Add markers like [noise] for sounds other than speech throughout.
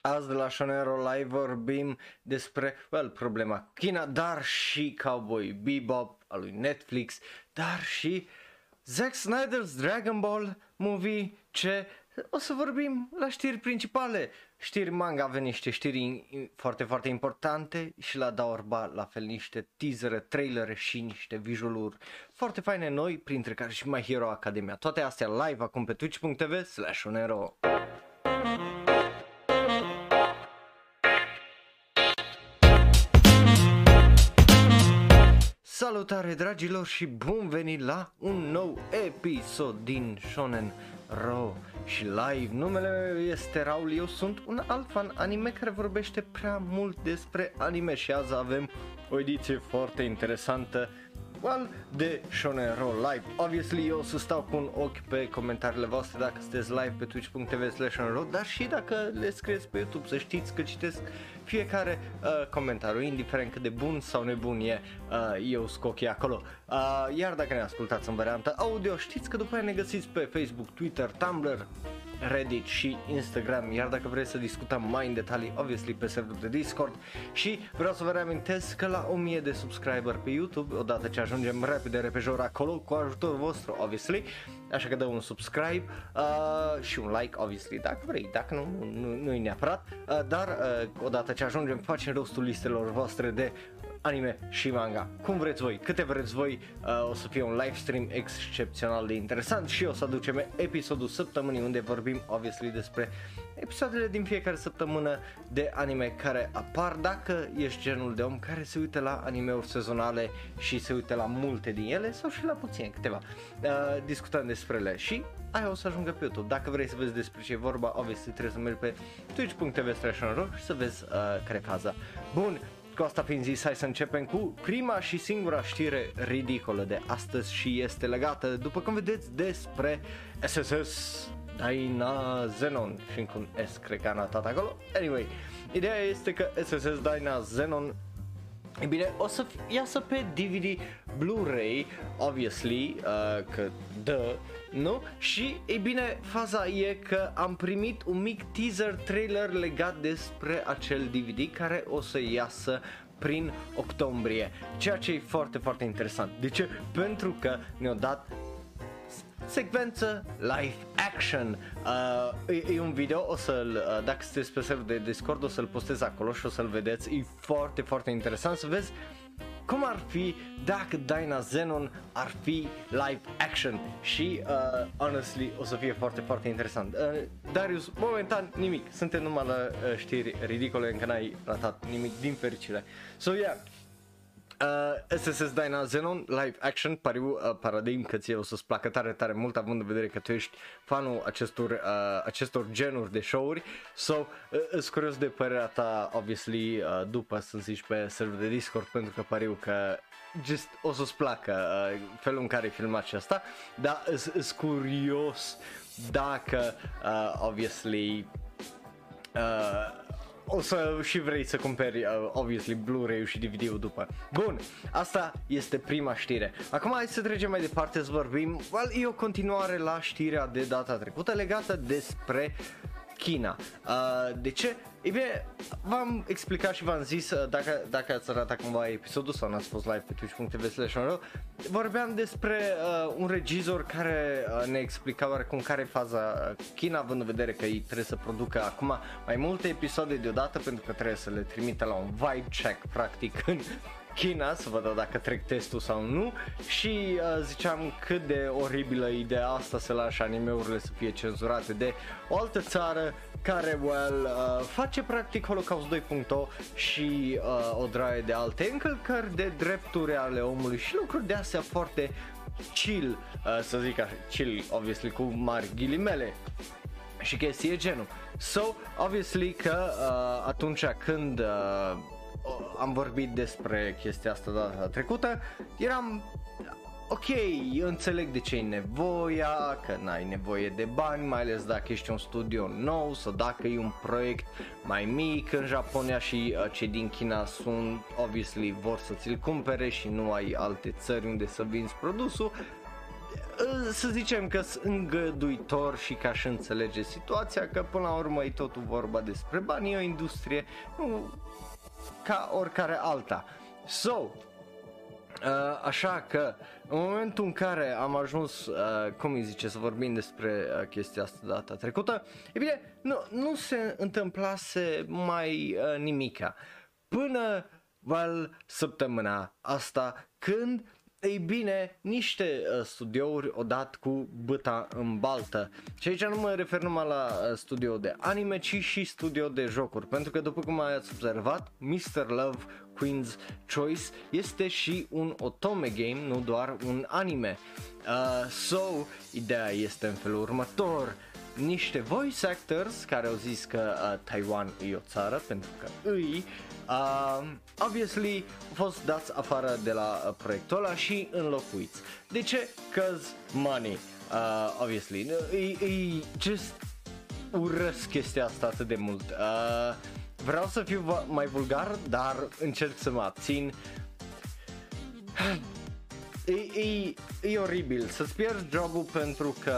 Azi de la Shonero Live vorbim despre, well, problema China, dar și Cowboy Bebop al lui Netflix, dar și Zack Snyder's Dragon Ball movie, ce o să vorbim la știri principale. Știri manga, avem niște știri foarte, foarte importante și la Daorba la fel niște teasere, trailere și niște visualuri foarte faine noi, printre care și My Hero Academia. Toate astea live acum pe twitch.tv slash unero. Salutare dragilor și bun venit la un nou episod din Shonen Ro și live. Numele meu este Raul, eu sunt un alt fan anime care vorbește prea mult despre anime și azi avem o ediție foarte interesantă well, de Shonen Roll Live. Obviously eu o să stau cu un ochi pe comentariile voastre dacă sunteți live pe twitch.tv slash dar și dacă le scrieți pe YouTube să știți că citesc fiecare uh, comentariu, indiferent cât de bun sau nebun e, uh, eu scot acolo. Uh, iar dacă ne ascultați în varianta audio, știți că după aia ne găsiți pe Facebook, Twitter, Tumblr, Reddit și Instagram, iar dacă vreți să discutăm mai în detalii, obviously pe serverul de Discord. Și vreau să vă reamintesc că la 1000 de subscriber pe YouTube, odată ce ajungem repede repejor acolo, cu ajutorul vostru, obviously, așa că dă un subscribe uh, și un like, obviously, dacă vrei, dacă nu, nu, nu e neapărat, uh, dar uh, odată ce ajungem facem rostul listelor voastre de anime și manga. Cum vreți voi, câte vreți voi, uh, o să fie un live stream excepțional de interesant și o să aducem episodul săptămânii unde vorbim obviously despre episoadele din fiecare săptămână de anime care apar dacă ești genul de om care se uită la animeuri sezonale și se uită la multe din ele sau și la puține câteva. Uh, discutăm despre ele și aia o să ajungă pe YouTube. Dacă vrei să vezi despre ce e vorba, obviously trebuie să mergi pe twitch.tv și să vezi uh, care e faza. Bun, cu asta fiind zis, hai să începem cu prima și singura știre ridicolă de astăzi și este legată, după cum vedeți, despre SSS Daina Zenon și încă un S cred că a notat acolo. Anyway, ideea este că SSS Daina Zenon E bine, o să iasă pe DVD Blu-ray, obviously, uh, că dă, nu? Și, e bine, faza e că am primit un mic teaser trailer legat despre acel DVD care o să iasă prin octombrie, ceea ce e foarte, foarte interesant. De ce? Pentru că ne-au dat secvență live action. Uh, e, e un video, o să-l, uh, dacă sunteți pe server de Discord, o să-l postez acolo și o să-l vedeți. E foarte, foarte interesant să vezi cum ar fi dacă Dyna Zenon ar fi live action și uh, honestly o să fie foarte foarte interesant. Uh, Darius, momentan nimic, suntem numai la uh, știri ridicole, încă n-ai ratat nimic din fericire. So yeah, Uh, SSS Dyna Zenon live action, pariu uh, paradigm că ție o să-ți placă tare tare mult având în vedere că tu ești fanul acestor, uh, acestor genuri de show-uri. So, uh, sunt curios de părerea ta, obviously, uh, după să zici pe server de Discord pentru că pariu că just o să-ți placă uh, felul în care e filmat și asta, dar sunt curios dacă, uh, obviously, uh, o să și vrei să cumperi, uh, obviously, Blu-ray-ul și DVD-ul după. Bun, asta este prima știre. Acum hai să trecem mai departe să vorbim, well, e o continuare la știrea de data trecută legată despre China. Uh, de ce? E bine, v-am explicat și v-am zis, uh, dacă, dacă ați arătat cumva episodul sau n-ați fost live pe twitch.tv slash vorbeam despre uh, un regizor care uh, ne explica oarecum care e faza uh, China, având în vedere că ei trebuie să producă acum mai multe episoade deodată pentru că trebuie să le trimite la un vibe check practic în China să văd dacă trec testul sau nu și uh, ziceam cât de oribilă ideea asta să lași animeurile să fie cenzurate de o altă țară care, well, uh, face practic Holocaust 2.0 și uh, o draie de alte încălcări de drepturi ale omului și lucruri de astea foarte chill, uh, să zic așa, chill, obviously, cu mari ghilimele și chestii genul. So, obviously că uh, atunci când uh, am vorbit despre chestia asta data trecută, eram ok, eu înțeleg de ce e nevoia, că n-ai nevoie de bani, mai ales dacă ești un studio nou sau dacă e un proiect mai mic în Japonia și uh, cei din China sunt, obviously, vor să ți-l cumpere și nu ai alte țări unde să vinzi produsul. uh, să zicem că sunt îngăduitor și ca și înțelege situația că până la urmă e totul vorba despre bani, e o industrie nu ca oricare alta. So, uh, așa că în momentul în care am ajuns, uh, cum îi zice, să vorbim despre uh, chestia asta data trecută, e bine, nu, nu se întâmplase mai uh, nimica. Până well, săptămâna asta când ei bine, niște uh, studiouri odată cu băta în baltă. Și aici nu mă refer numai la uh, studio de anime, ci și studio de jocuri. Pentru că după cum ați observat, Mr. Love Queen's Choice este și un otome game, nu doar un anime. Uh, so, ideea este în felul următor niște voice actors care au zis că uh, Taiwan e o țară pentru că îi uh, obviously au fost dați afară de la uh, proiectul ăla și înlocuiți. De ce? Cause money, uh, obviously. E, e just urăsc chestia asta atât de mult. Uh, vreau să fiu mai vulgar, dar încerc să mă abțin. [sighs] E, e, e oribil să-ți pierzi jobul pentru că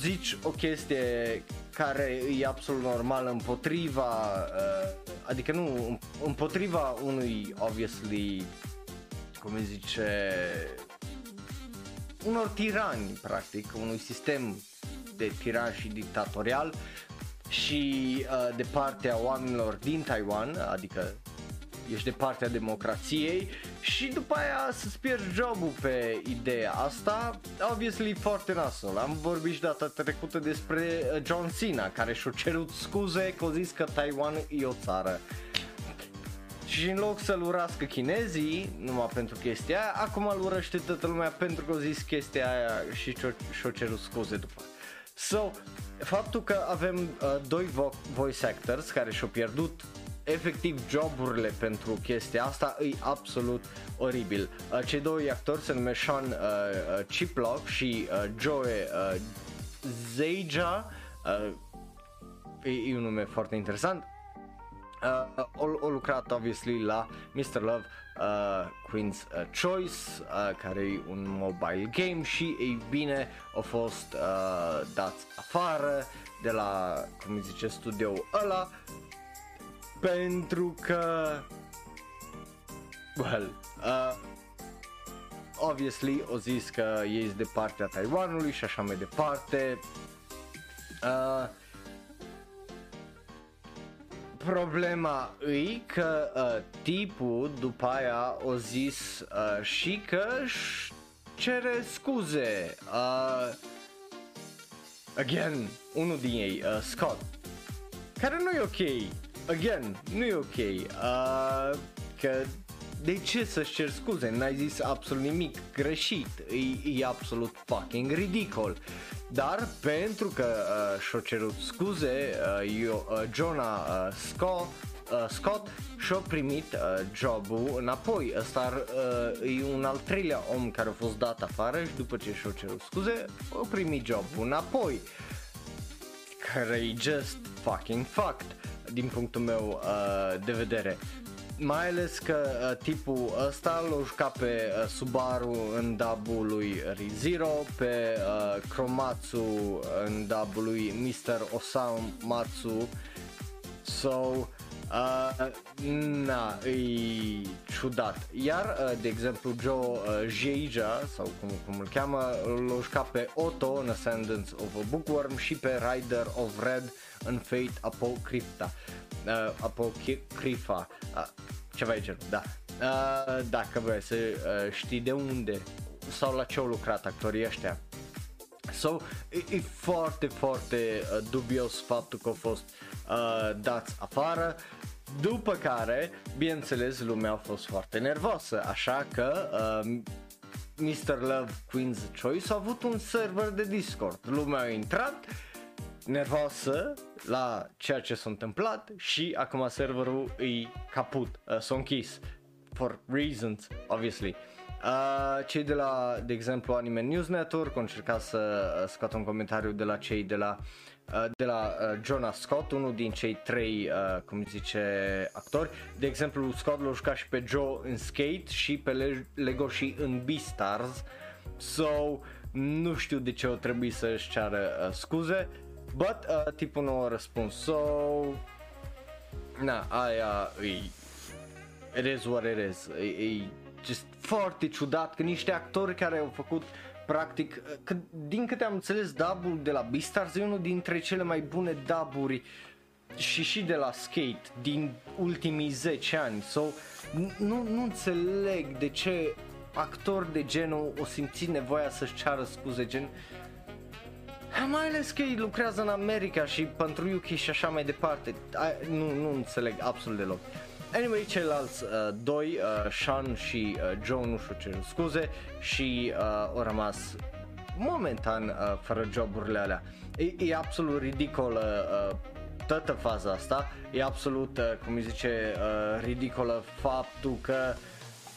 zici o chestie care e absolut normal împotriva, uh, adică nu, împotriva unui, obviously, cum îi zice, unor tirani, practic, unui sistem de tiran și dictatorial și uh, de partea oamenilor din Taiwan, adică ești de partea democrației și după aia să-ți pierzi jobul pe ideea asta, obviously foarte nasol. Am vorbit și data trecută despre uh, John Cena care și-a cerut scuze că a zis că Taiwan e o țară. Și în loc să-l urască chinezii, numai pentru chestia aia, acum îl urăște toată lumea pentru că au zis chestia aia și și-o cerut scuze după. So, faptul că avem uh, doi vo- voice actors care și-au pierdut efectiv joburile pentru chestia asta e absolut oribil. Uh, cei doi actori se numesc Sean uh, uh, Chiplock și uh, Joe uh, Zeja, uh, e, e un nume foarte interesant. Uh, o, o lucrat obviously la Mr. Love uh, Queen's uh, Choice uh, care e un mobile game și ei bine au fost uh, dați afară de la cum zice studio ăla pentru că well, uh, obviously o zis că ei de partea Taiwanului și așa mai departe. Uh, problema e că uh, tipul după aia o zis uh, și că cere scuze. Uh, again, unul din ei, uh, Scott, care nu e ok again, nu e ok. Uh, că de ce să-și cer scuze? N-ai zis absolut nimic greșit. E, e absolut fucking ridicol. Dar pentru că uh, și-a cerut scuze, uh, eu, uh, Jonah uh, Scott, uh, Scott și-a primit uh, jobul înapoi. Ăsta uh, e un al treilea om care a fost dat afară și după ce și-a cerut scuze, a primit jobul înapoi. Care e just fucking fucked din punctul meu uh, de vedere. Mai ales că uh, tipul ăsta l-a jucat pe uh, Subaru în dubul lui ReZero, pe uh, Kromatsu în dubul lui Mr. Osamatsu. So, Uh, na, e ciudat. Iar, uh, de exemplu, Joe uh, Jeija, sau cum, cum îl cheamă, l-a jucat pe Otto în Ascendance of a Bookworm și pe Rider of Red în Fate Apocrypta. Uh, Apocrypha. Uh, ceva de genul, da. Uh, dacă vrei să uh, știi de unde sau la ce au lucrat actorii ăștia. So, e, e foarte, foarte uh, dubios faptul că au fost uh, dați afară. După care, bineînțeles, lumea a fost foarte nervoasă, așa că uh, Mr. Love Queen's Choice a avut un server de Discord. Lumea a intrat nervoasă la ceea ce s-a întâmplat și acum serverul e caput, uh, s-a închis for reasons, obviously. Uh, cei de la, de exemplu, Anime News Network au încercat să uh, scoată un comentariu de la cei de la uh, de la uh, Jonah Scott, unul din cei trei, uh, cum zice, actori. De exemplu, Scott l-a jucat și pe Joe în Skate și pe Lego și în Beastars. So, nu știu de ce o trebuie să-și ceară uh, scuze, but uh, tipul nu a răspuns, so, na, aia e, it is what it is, e, e just foarte ciudat că niște actori care au făcut practic, că, din câte am înțeles, dubul de la Beastars e unul dintre cele mai bune duburi și și de la Skate din ultimii 10 ani. So, nu, nu înțeleg de ce actori de genul o simți nevoia să-și ceară scuze gen mai ales că ei lucrează în America și pentru UK și așa mai departe. I, nu, nu înțeleg absolut deloc. Anyway, ceilalți uh, doi, uh, Sean și uh, Joe, nu știu ce scuze, și uh, au rămas momentan uh, fără joburile alea. E, e absolut ridicolă uh, toată faza asta, e absolut, uh, cum îi zice, uh, ridicolă faptul că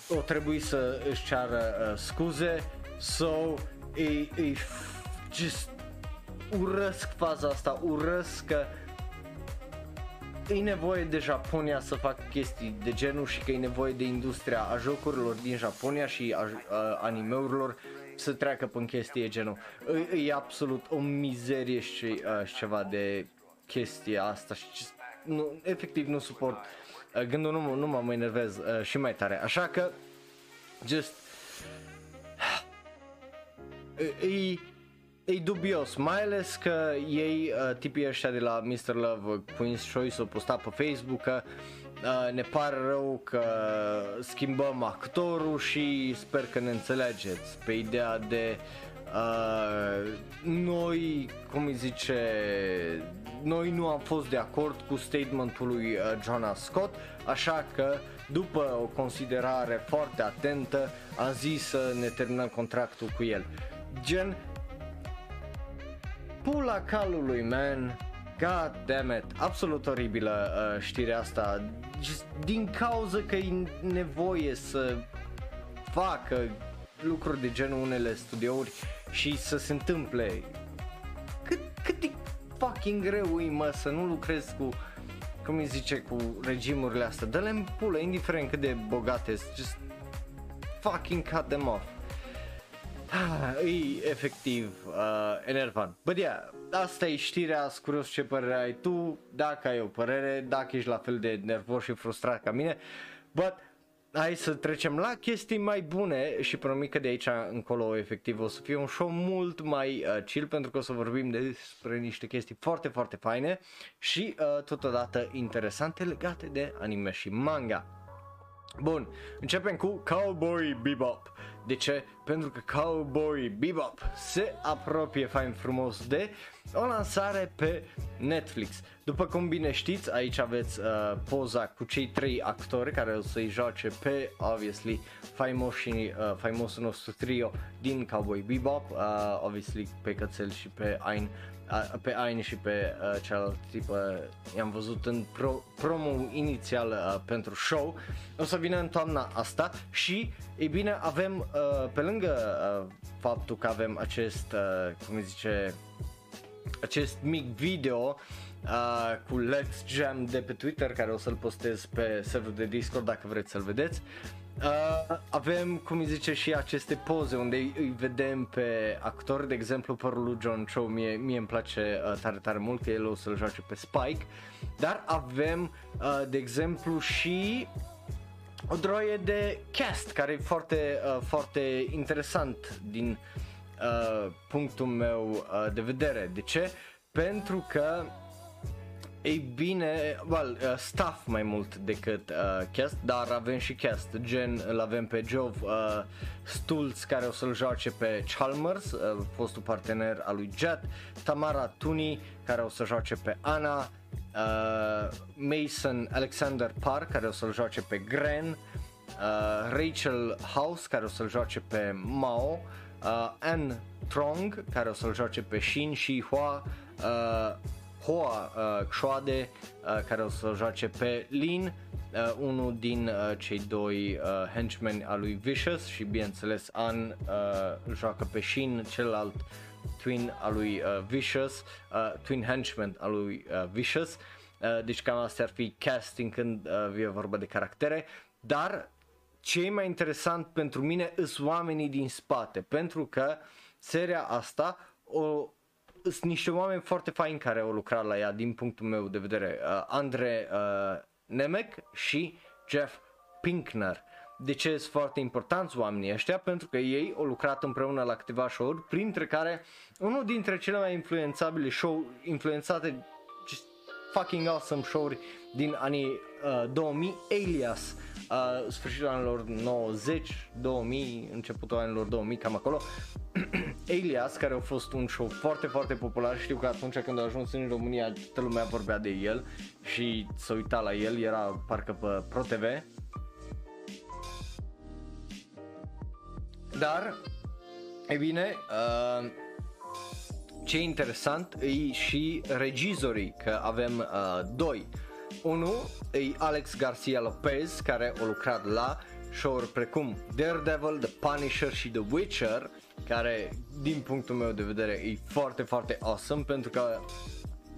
o trebuie să își ceară uh, scuze, so, e, e just urăsc faza asta, urăsc că e nevoie de Japonia să facă chestii de genul și că e nevoie de industria a jocurilor din Japonia și a, a animeurilor să treacă pe chestii de genul. E, e absolut o mizerie și, a, și ceva de chestia asta și nu, efectiv nu suport gândul, nu, nu mă enervez uh, și mai tare. Așa că, just, e, e dubios, mai ales că ei, uh, tipii ăștia de la Mr. Love, uh, Queen's Choice, au postat pe Facebook că uh, ne pare rău că schimbăm actorul și sper că ne înțelegeți pe ideea de uh, noi, cum îi zice, noi nu am fost de acord cu statementul lui uh, Jonah Scott, așa că după o considerare foarte atentă am zis să ne terminăm contractul cu el. Gen, pula calului, man. God damn it, absolut oribilă uh, știrea asta. Just din cauza că e nevoie să facă lucruri de genul unele studiouri și să se întâmple. Cât, cât de fucking greu e mă să nu lucrezi cu cum îi zice, cu regimurile astea, dă-le în pulă, indiferent cât de bogate just fucking cut them off. Ah, e efectiv uh, enervant. Bă, yeah, asta e știrea, curios ce părere ai tu, dacă ai o părere, dacă ești la fel de nervos și frustrat ca mine. But, hai să trecem la chestii mai bune și promit că de aici încolo efectiv o să fie un show mult mai uh, chill pentru că o să vorbim despre niște chestii foarte, foarte faine și uh, totodată interesante legate de anime și manga. Bun, începem cu Cowboy Bebop. De ce? Pentru că Cowboy Bebop se apropie fain frumos de o lansare pe Netflix. După cum bine știți, aici aveți uh, poza cu cei trei actori care o să-i joace pe, obviously, faimoși, uh, faimosul nostru trio din Cowboy Bebop, uh, obviously pe Cățel și pe Ain pe Ain și pe uh, celălalt tip uh, i-am văzut în pro, promo inițial uh, pentru show o să vină în toamna asta și ei bine avem uh, pe lângă uh, faptul că avem acest uh, cum zice acest mic video uh, cu Let's Jam de pe Twitter care o să-l postez pe serverul de Discord dacă vreți să-l vedeți Uh, avem, cum îi zice, și aceste poze unde îi vedem pe actori, de exemplu părul lui John Cho, mie, mie îmi place uh, tare tare mult că el o să-l joace pe Spike, dar avem, uh, de exemplu, și o droie de cast care e foarte, uh, foarte interesant din uh, punctul meu uh, de vedere. De ce? Pentru că ei bine, well, uh, staff mai mult decât uh, cast, dar avem și cast, gen îl avem pe Jove uh, Stulz care o să-l joace pe Chalmers, uh, fostul partener al lui Jet, Tamara Tuni care o să joace pe Ana, uh, Mason Alexander Park care o să-l joace pe Gren, uh, Rachel House care o să-l joace pe Mao, uh, Anne Trong care o să-l joace pe Shin și Hua, uh, Hoa uh, Xoade uh, care o să joace pe Lin, uh, unul din uh, cei doi uh, henchmen al lui Vicious și bineînțeles An uh, joacă pe Shin, celălalt twin al lui uh, Vicious, uh, twin henchman al lui uh, Vicious. Uh, deci cam astea ar fi casting când uh, vine vorba de caractere, dar ce e mai interesant pentru mine sunt oamenii din spate, pentru că seria asta o, sunt niște oameni foarte faini care au lucrat la ea din punctul meu de vedere. Uh, Andre uh, Nemec și Jeff Pinkner. De ce sunt foarte importanți oamenii ăștia? Pentru că ei au lucrat împreună la câteva show-uri, printre care unul dintre cele mai influențabile show, influențate just fucking awesome show-uri din anii uh, 2000, Alias, uh, sfârșitul anilor 90, 2000, începutul anilor 2000, cam acolo. [clears throat] Alias, care a fost un show foarte, foarte popular, știu că atunci când a ajuns în România, toată lumea vorbea de el și s-a uitat la el, era parcă pe ProTV. Dar, e bine, uh, ce e interesant e și regizorii, că avem uh, doi. Unul e Alex Garcia Lopez, care a lucrat la show-uri precum Daredevil, The Punisher și The Witcher, care din punctul meu de vedere e foarte, foarte awesome pentru că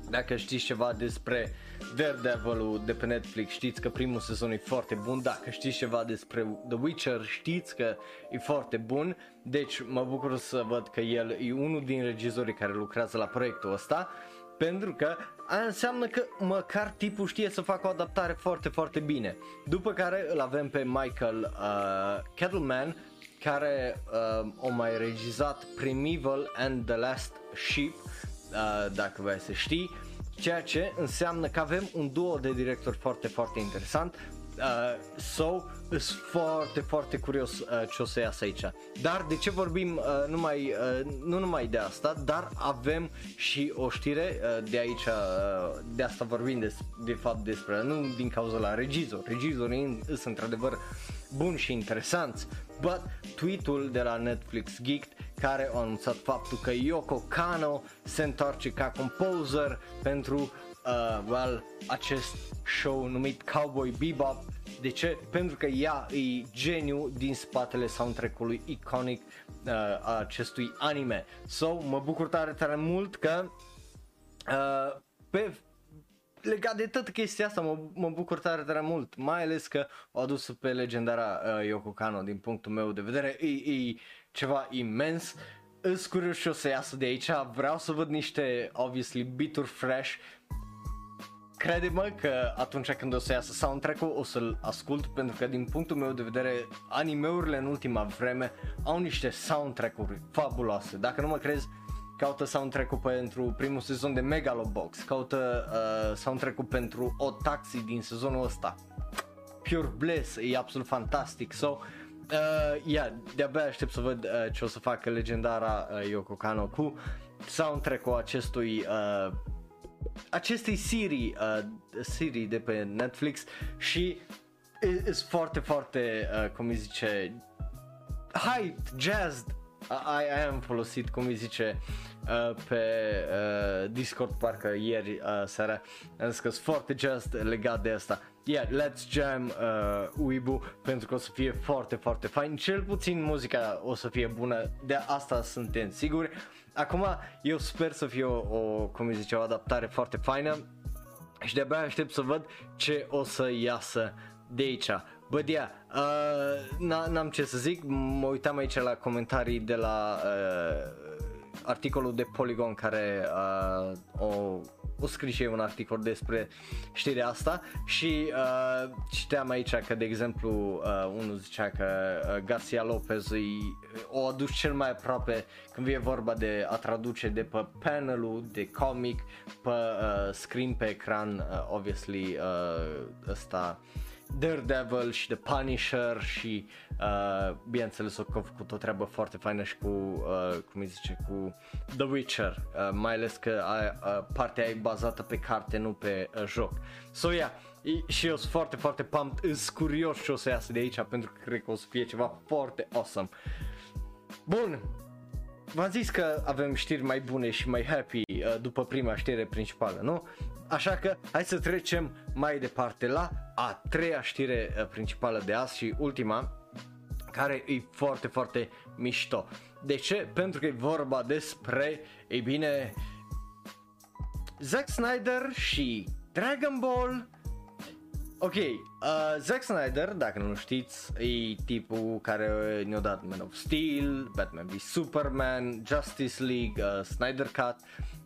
dacă știți ceva despre Daredevil-ul de pe Netflix, știți că primul sezon e foarte bun, dacă știți ceva despre The Witcher, știți că e foarte bun, deci mă bucur să văd că el e unul din regizorii care lucrează la proiectul ăsta, pentru că aia înseamnă că măcar tipul știe să facă o adaptare foarte, foarte bine. După care îl avem pe Michael uh, Kettleman, care uh, o mai regizat Primeval and The Last Sheep, uh, dacă vrei să știi, ceea ce înseamnă că avem un duo de directori foarte, foarte interesant. Uh, so, sunt foarte, foarte curios uh, ce o să iasă aici. Dar de ce vorbim uh, numai, uh, nu numai de asta, dar avem și o știre uh, de aici, uh, de asta vorbim de, de fapt despre, nu din cauza la regizor. Regizorii sunt într-adevăr buni și interesanți, but tweetul de la Netflix Geeked care a anunțat faptul că Yoko Kano se întoarce ca composer pentru uh, well, acest show numit Cowboy Bebop. De ce? Pentru că ea e geniu din spatele soundtrack-ului iconic uh, a acestui anime. So, mă bucur tare, tare mult că uh, pe legat de toată chestia asta mă, mă bucur tare, tare mult, mai ales că o adus pe legendara uh, Yoko Kano din punctul meu de vedere, e, e ceva imens, îs curios și o să iasă de aici, vreau să văd niște, obviously, bituri fresh, crede-mă că atunci când o să iasă soundtrack-ul o să-l ascult pentru că din punctul meu de vedere animeurile în ultima vreme au niște soundtrack-uri fabuloase. Dacă nu mă crezi, caută soundtrack-ul pentru primul sezon de Megalobox, caută uh, soundtrack-ul pentru O Taxi din sezonul ăsta. Pure Bliss, e absolut fantastic. So, uh, yeah, de-abia aștept să văd uh, ce o să facă legendara uh, Yoko Kano cu soundtrack-ul acestui uh, acestei serii, uh, serii de pe Netflix și e foarte, foarte, uh, cum îi zice, hyped, jazzed, I, am folosit, cum îi zice, uh, pe uh, Discord parcă ieri uh, seara, am zis că sunt foarte just legat de asta. Yeah, let's jam uh, Uibu pentru că o să fie foarte, foarte fain. Cel puțin muzica o să fie bună, de asta suntem siguri. Acum eu sper să fie o, o cum îi zice, o adaptare foarte faină și de-abia aștept să văd ce o să iasă de aici. Bă, yeah, uh, n-am ce să zic, mă uitam aici la comentarii de la uh, articolul de Polygon care uh, o, o scris și eu un articol despre știrea asta și uh, citeam aici că de exemplu uh, unul zicea că uh, Garcia Lopez îi, o adus cel mai aproape când vine vorba de a traduce de pe panelul de comic pe uh, screen pe ecran uh, obviously uh, ăsta uh, Daredevil și The Punisher și uh, bineînțeles o făcut o treabă foarte faină și cu, uh, cum îi zice, cu The Witcher, uh, mai ales că uh, partea e bazată pe carte, nu pe uh, joc. So yeah, și eu sunt foarte, foarte pumped, sunt curios ce o să iasă de aici pentru că cred că o să fie ceva foarte awesome. Bun, v-am zis că avem știri mai bune și mai happy uh, după prima știre principală, nu? Așa că hai să trecem mai departe la a treia știre uh, principală de azi și ultima, care e foarte, foarte mișto. De ce? Pentru că e vorba despre, ei bine, Zack Snyder și Dragon Ball Ok, uh, Zack Snyder, dacă nu știți, e tipul care ne-a dat Man of Steel, Batman v Superman, Justice League, uh, Snyder Cut,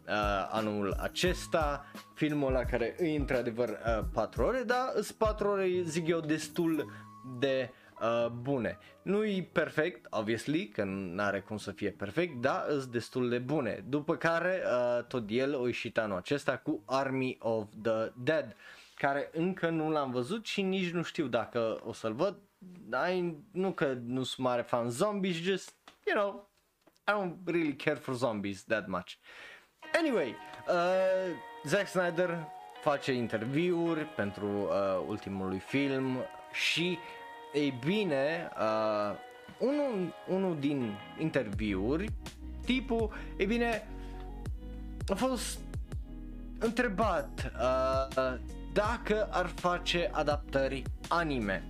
uh, anul acesta, filmul la care e într-adevăr uh, 4 ore, dar sunt 4 ore, zic eu, destul de uh, bune. Nu e perfect, obviously, că nu are cum să fie perfect, dar sunt destul de bune. După care uh, tot el o ieșit anul acesta cu Army of the Dead, care încă nu l-am văzut și nici nu știu dacă o să-l văd. I, nu că nu sunt mare fan zombies, just, you know, I don't really care for zombies that much. Anyway, uh, Zack Snyder face interviuri pentru uh, ultimul lui film și ei bine, uh, unul, unul din interviuri, tipul, ei bine, a fost întrebat uh, dacă ar face adaptări anime.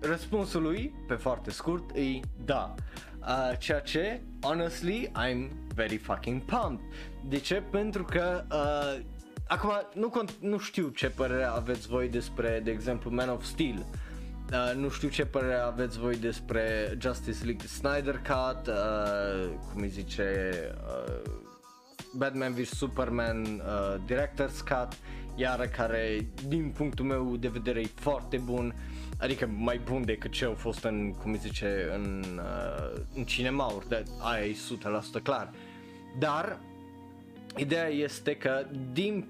Răspunsul lui, pe foarte scurt, e da. Uh, ceea ce, honestly, I'm very fucking pumped. De ce? Pentru că uh, acum nu, nu știu ce părere aveți voi despre, de exemplu, Man of Steel. Uh, nu știu ce părere aveți voi despre Justice League Snyder Cut, uh, cum îi zice, uh, Batman vs Superman uh, Director's Cut, iar care din punctul meu de vedere e foarte bun, adică mai bun decât ce au fost în, cum îi zice, în, uh, în cinemauri, de, aia e 100% clar. Dar ideea este că din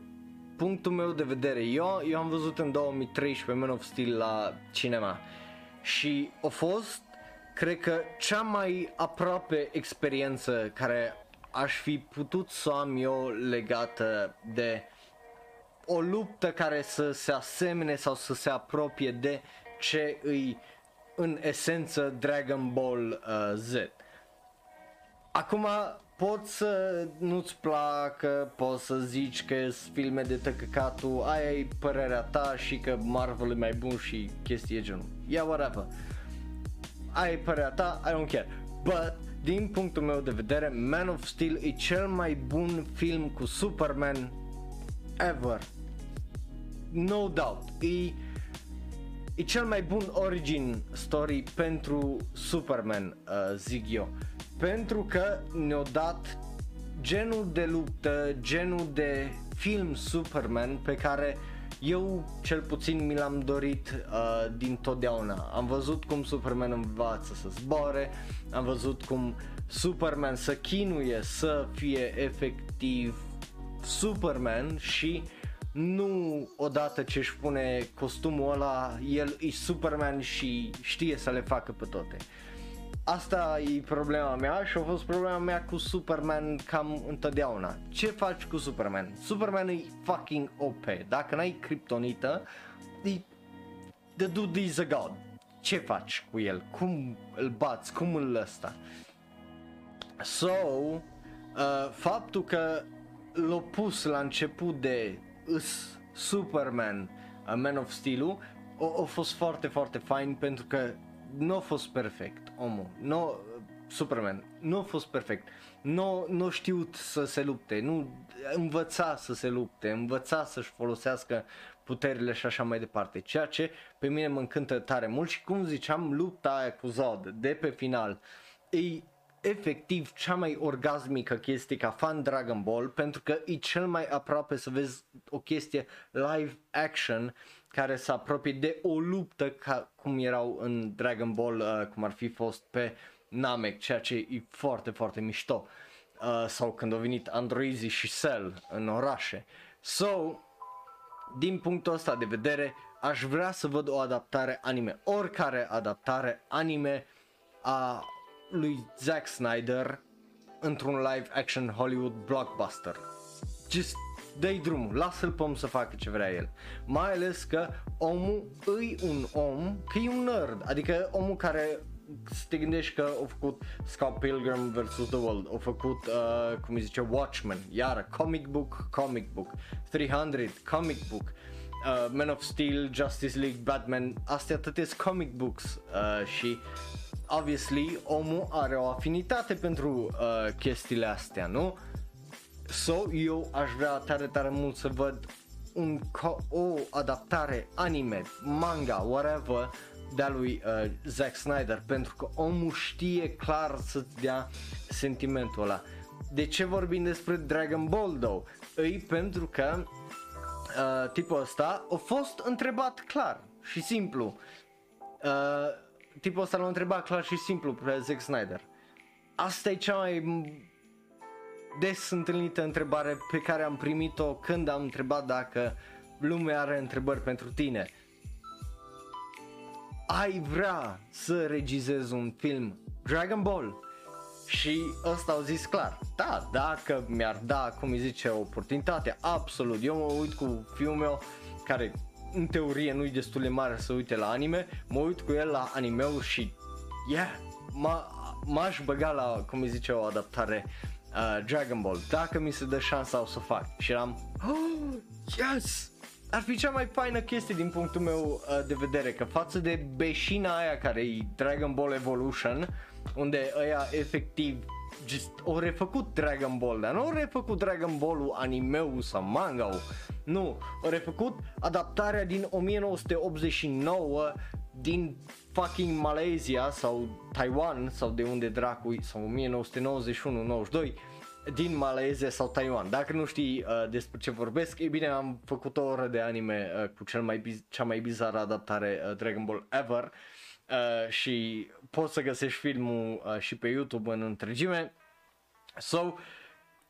punctul meu de vedere, eu, eu am văzut în 2013 Man of Steel la cinema și a fost, cred că, cea mai aproape experiență care aș fi putut să am eu legată de o luptă care să se asemene sau să se apropie de ce îi în esență Dragon Ball uh, Z. Acum poți să nu-ți placă, poți să zici că sunt filme de tăcăcatul, aia e părerea ta și că Marvel e mai bun și chestii genul. Yeah, whatever. Aia e părerea ta, I don't care. But din punctul meu de vedere, Man of Steel e cel mai bun film cu Superman ever. No doubt. E, e cel mai bun origin story pentru Superman, uh, zic eu. Pentru că ne-a dat genul de luptă, genul de film Superman pe care eu cel puțin mi l-am dorit uh, din totdeauna. Am văzut cum Superman învață să zboare, am văzut cum Superman să chinuie să fie efectiv Superman și nu odată ce își pune costumul ăla, el e Superman și știe să le facă pe toate. Asta e problema mea și a fost problema mea cu Superman cam întotdeauna. Ce faci cu Superman? Superman e fucking OP. Dacă n-ai kryptonită, e... The dude is a god. Ce faci cu el? Cum îl bați? Cum îl ăsta? So, uh, faptul că l-a pus la început de us Superman, uh, Man of Steel-ul, a, a fost foarte, foarte fain pentru că nu a fost perfect omul, nu, Superman, nu a fost perfect, nu, nu a știut să se lupte, nu învăța să se lupte, învăța să-și folosească puterile și așa mai departe, ceea ce pe mine mă încântă tare mult și cum ziceam, lupta aia cu Zod de pe final e efectiv cea mai orgasmică chestie ca fan Dragon Ball pentru că e cel mai aproape să vezi o chestie live action care să apropie de o luptă ca cum erau în Dragon Ball, uh, cum ar fi fost pe Namek, ceea ce e foarte, foarte mișto. Uh, sau când au venit Androizi și Cell în orașe. So, din punctul ăsta de vedere, aș vrea să văd o adaptare anime, oricare adaptare anime a lui Zack Snyder într-un live action Hollywood blockbuster. Just dă-i drumul, lasă-l pe om să facă ce vrea el. Mai ales că omul îi un om, că e un nerd, adică omul care să te gândești că au făcut Scott Pilgrim vs. The World, au făcut, uh, cum îi zice, Watchmen, iar comic book, comic book, 300, comic book, uh, Man of Steel, Justice League, Batman, astea atât comic books uh, și obviously omul are o afinitate pentru uh, chestiile astea, nu? So, eu aș vrea tare, tare mult să văd un co- o adaptare anime, manga, whatever, de-a lui uh, Zack Snyder, pentru că omul știe clar să-ți dea sentimentul ăla. De ce vorbim despre Dragon Ball, though? Îi pentru că uh, tipul ăsta a fost întrebat clar și simplu. Uh, tipul ăsta l-a întrebat clar și simplu pe Zack Snyder. Asta e cea mai des întâlnită întrebare pe care am primit-o când am întrebat dacă lumea are întrebări pentru tine. Ai vrea să regizezi un film Dragon Ball? Și ăsta au zis clar, da, dacă mi-ar da, cum îi zice, oportunitate, absolut. Eu mă uit cu fiul meu, care în teorie nu-i destul de mare să uite la anime, mă uit cu el la anime și, yeah, m-aș băga la, cum îi zice, o adaptare uh, Dragon Ball, dacă mi se dă șansa o să fac. Și eram, oh, yes! Ar fi cea mai faină chestie din punctul meu uh, de vedere, că față de beșina aia care e Dragon Ball Evolution, unde ăia efectiv just au refăcut Dragon Ball, dar nu au refăcut Dragon Ball-ul animeu sau manga nu, au refăcut adaptarea din 1989 din fucking Malaysia sau Taiwan sau de unde dracu sau 1991-92 din Malaysia sau Taiwan. Dacă nu știi uh, despre ce vorbesc, e bine, am făcut o oră de anime uh, cu cel mai biz- cea mai bizară adaptare uh, Dragon Ball ever uh, și poți să găsești filmul uh, și pe YouTube în întregime. So,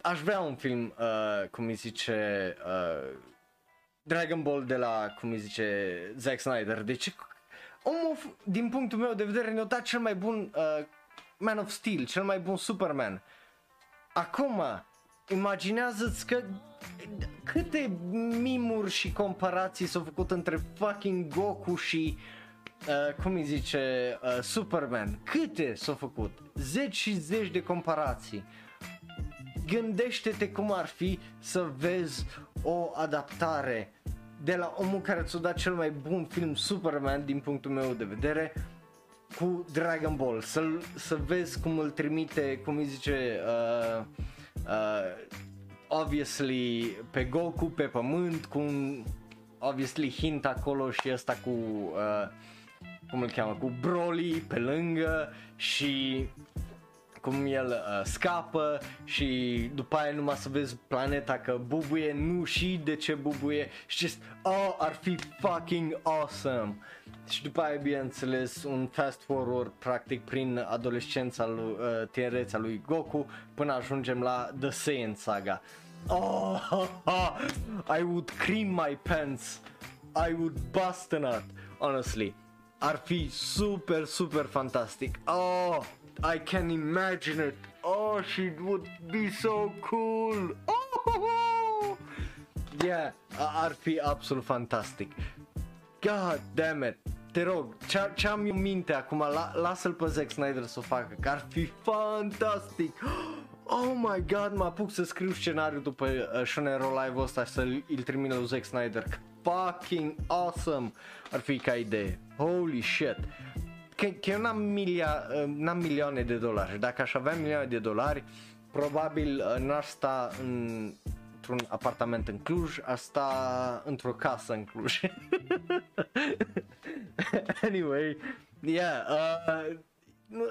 aș vrea un film, uh, cum îi zice, uh, Dragon Ball de la, cum îi zice, Zack Snyder. Deci, omul, din punctul meu de vedere, ne-a dat cel mai bun uh, Man of Steel, cel mai bun Superman. Acum, imaginează-ți că câte mimuri și comparații s-au făcut între fucking Goku și uh, cum îi zice uh, Superman. Câte s-au făcut? Zeci și zeci de comparații. Gândește-te cum ar fi să vezi o adaptare de la omul care ți-a dat cel mai bun film Superman din punctul meu de vedere cu Dragon Ball, să, să vezi cum îl trimite, cum îi zice, uh, uh, obviously pe Goku pe pământ, cu un obviously hint acolo și ăsta cu, uh, cum îl cheamă, cu Broly pe lângă și cum el uh, scapă și după aia numai să vezi planeta că bubuie, nu și de ce bubuie și just, oh, ar fi fucking awesome. Și după aia, bineînțeles, un fast forward practic prin adolescența lui, uh, tinerețea lui Goku până ajungem la The Saiyan Saga. Oh, [laughs] I would cream my pants. I would bust a nut, honestly. Ar fi super, super fantastic. Oh, I can imagine it. Oh, she would be so cool. Oh, yeah, ar fi absolut fantastic. God damn it. Te rog, ce, ce am eu minte acum, la, lasă-l pe Zack Snyder să o facă, că ar fi fantastic. Oh my god, mă apuc să scriu scenariul după uh, Shonen Roll Live ăsta și să-l trimit lui Zack Snyder. Fucking awesome ar fi ca idee. Holy shit că, că eu n-am, milia, n-am milioane de dolari dacă aș avea milioane de dolari probabil uh, n-aș sta în, într-un apartament în Cluj, aș sta într-o casă în Cluj. [laughs] anyway, yeah, uh,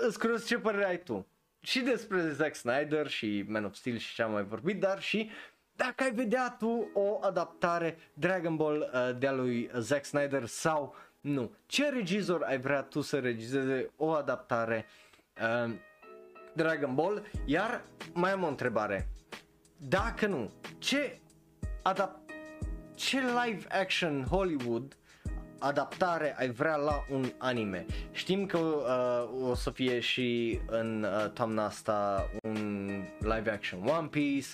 îți curios ce părere ai tu? Și despre Zack Snyder și Man of Steel și ce am mai vorbit, dar și dacă ai vedea tu o adaptare Dragon Ball uh, de-a lui Zack Snyder sau nu. Ce regizor ai vrea tu să regizeze o adaptare uh, Dragon Ball? Iar mai am o întrebare. Dacă nu, ce adap- ce live action Hollywood adaptare ai vrea la un anime. Știm că uh, o să fie și în uh, toamna asta un live action One Piece,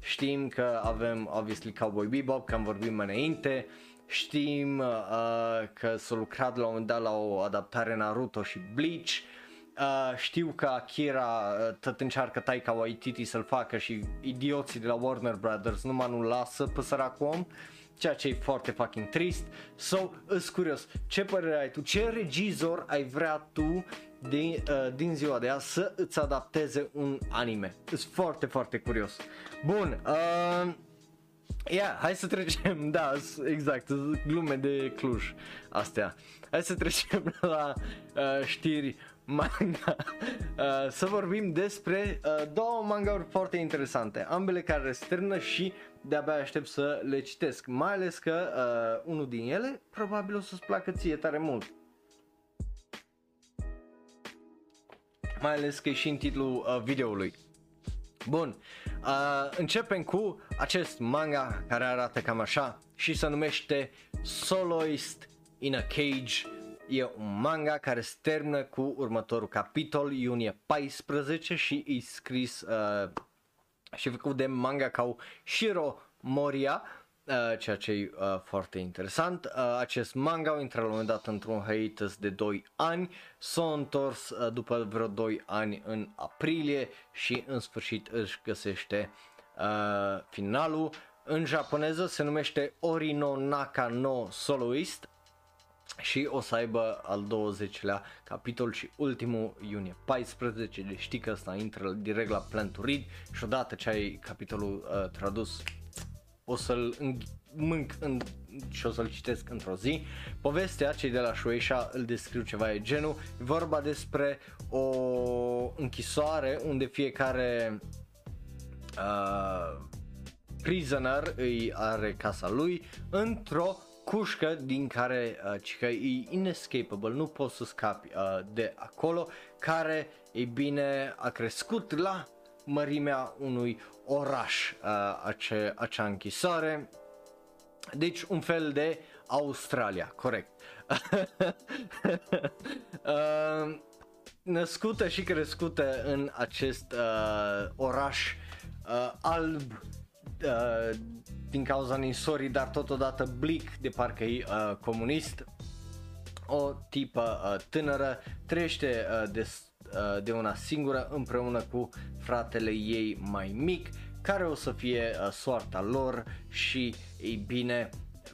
știm că avem obviously Cowboy Bebop, că am vorbit mai înainte, Știm uh, că s-a lucrat la un moment dat la o adaptare Naruto și Bleach. Uh, știu că Akira uh, tot încearcă Taika Waititi să-l facă și idioții de la Warner Brothers numai nu lasă pe săracul om ceea ce e foarte fucking trist. So, îs curios, ce părere ai tu? Ce regizor ai vrea tu din, uh, din ziua de azi să îți adapteze un anime? Îs foarte, foarte curios. Bun, uh, Ia, hai să trecem, [laughs] da, exact, glume de Cluj astea. Hai să trecem [laughs] la uh, știri manga. [laughs] Uh, să vorbim despre uh, două mangauri foarte interesante, ambele care strână și de-abia aștept să le citesc, mai ales că uh, unul din ele probabil o să-ți placă ție tare mult. Mai ales că e și în titlul uh, videoului. Bun, uh, începem cu acest manga care arată cam așa și se numește Soloist in a Cage. E un manga care se termină cu următorul capitol, iunie 14 și e scris uh, și făcut de manga ca Shiro Moria, uh, ceea ce e uh, foarte interesant. Uh, acest manga a intrat la un moment dat într-un hiatus de 2 ani, s-a întors uh, după vreo 2 ani în aprilie și în sfârșit își găsește uh, finalul. În japoneză se numește Orino Naka no Soloist și o să aibă al 20-lea capitol și ultimul iunie 14, deci știi că ăsta intră direct la Plan to Read și odată ce ai capitolul uh, tradus o să-l mânc în, și o să-l citesc într-o zi. Povestea, cei de la Shueisha îl descriu ceva e genul, e vorba despre o închisoare unde fiecare uh, prisoner îi are casa lui într-o cușcă din care uh, e inescapable, nu poți să scapi uh, de acolo, care, e bine, a crescut la mărimea unui oraș, uh, ace, acea închisoare. Deci un fel de Australia, corect. [laughs] uh, născută și crescută în acest uh, oraș uh, alb uh, din cauza ninsorii, dar totodată blic de parcă e uh, comunist. O tipă uh, tânără trăiește uh, de, uh, de una singură împreună cu fratele ei mai mic, care o să fie uh, soarta lor și, ei bine,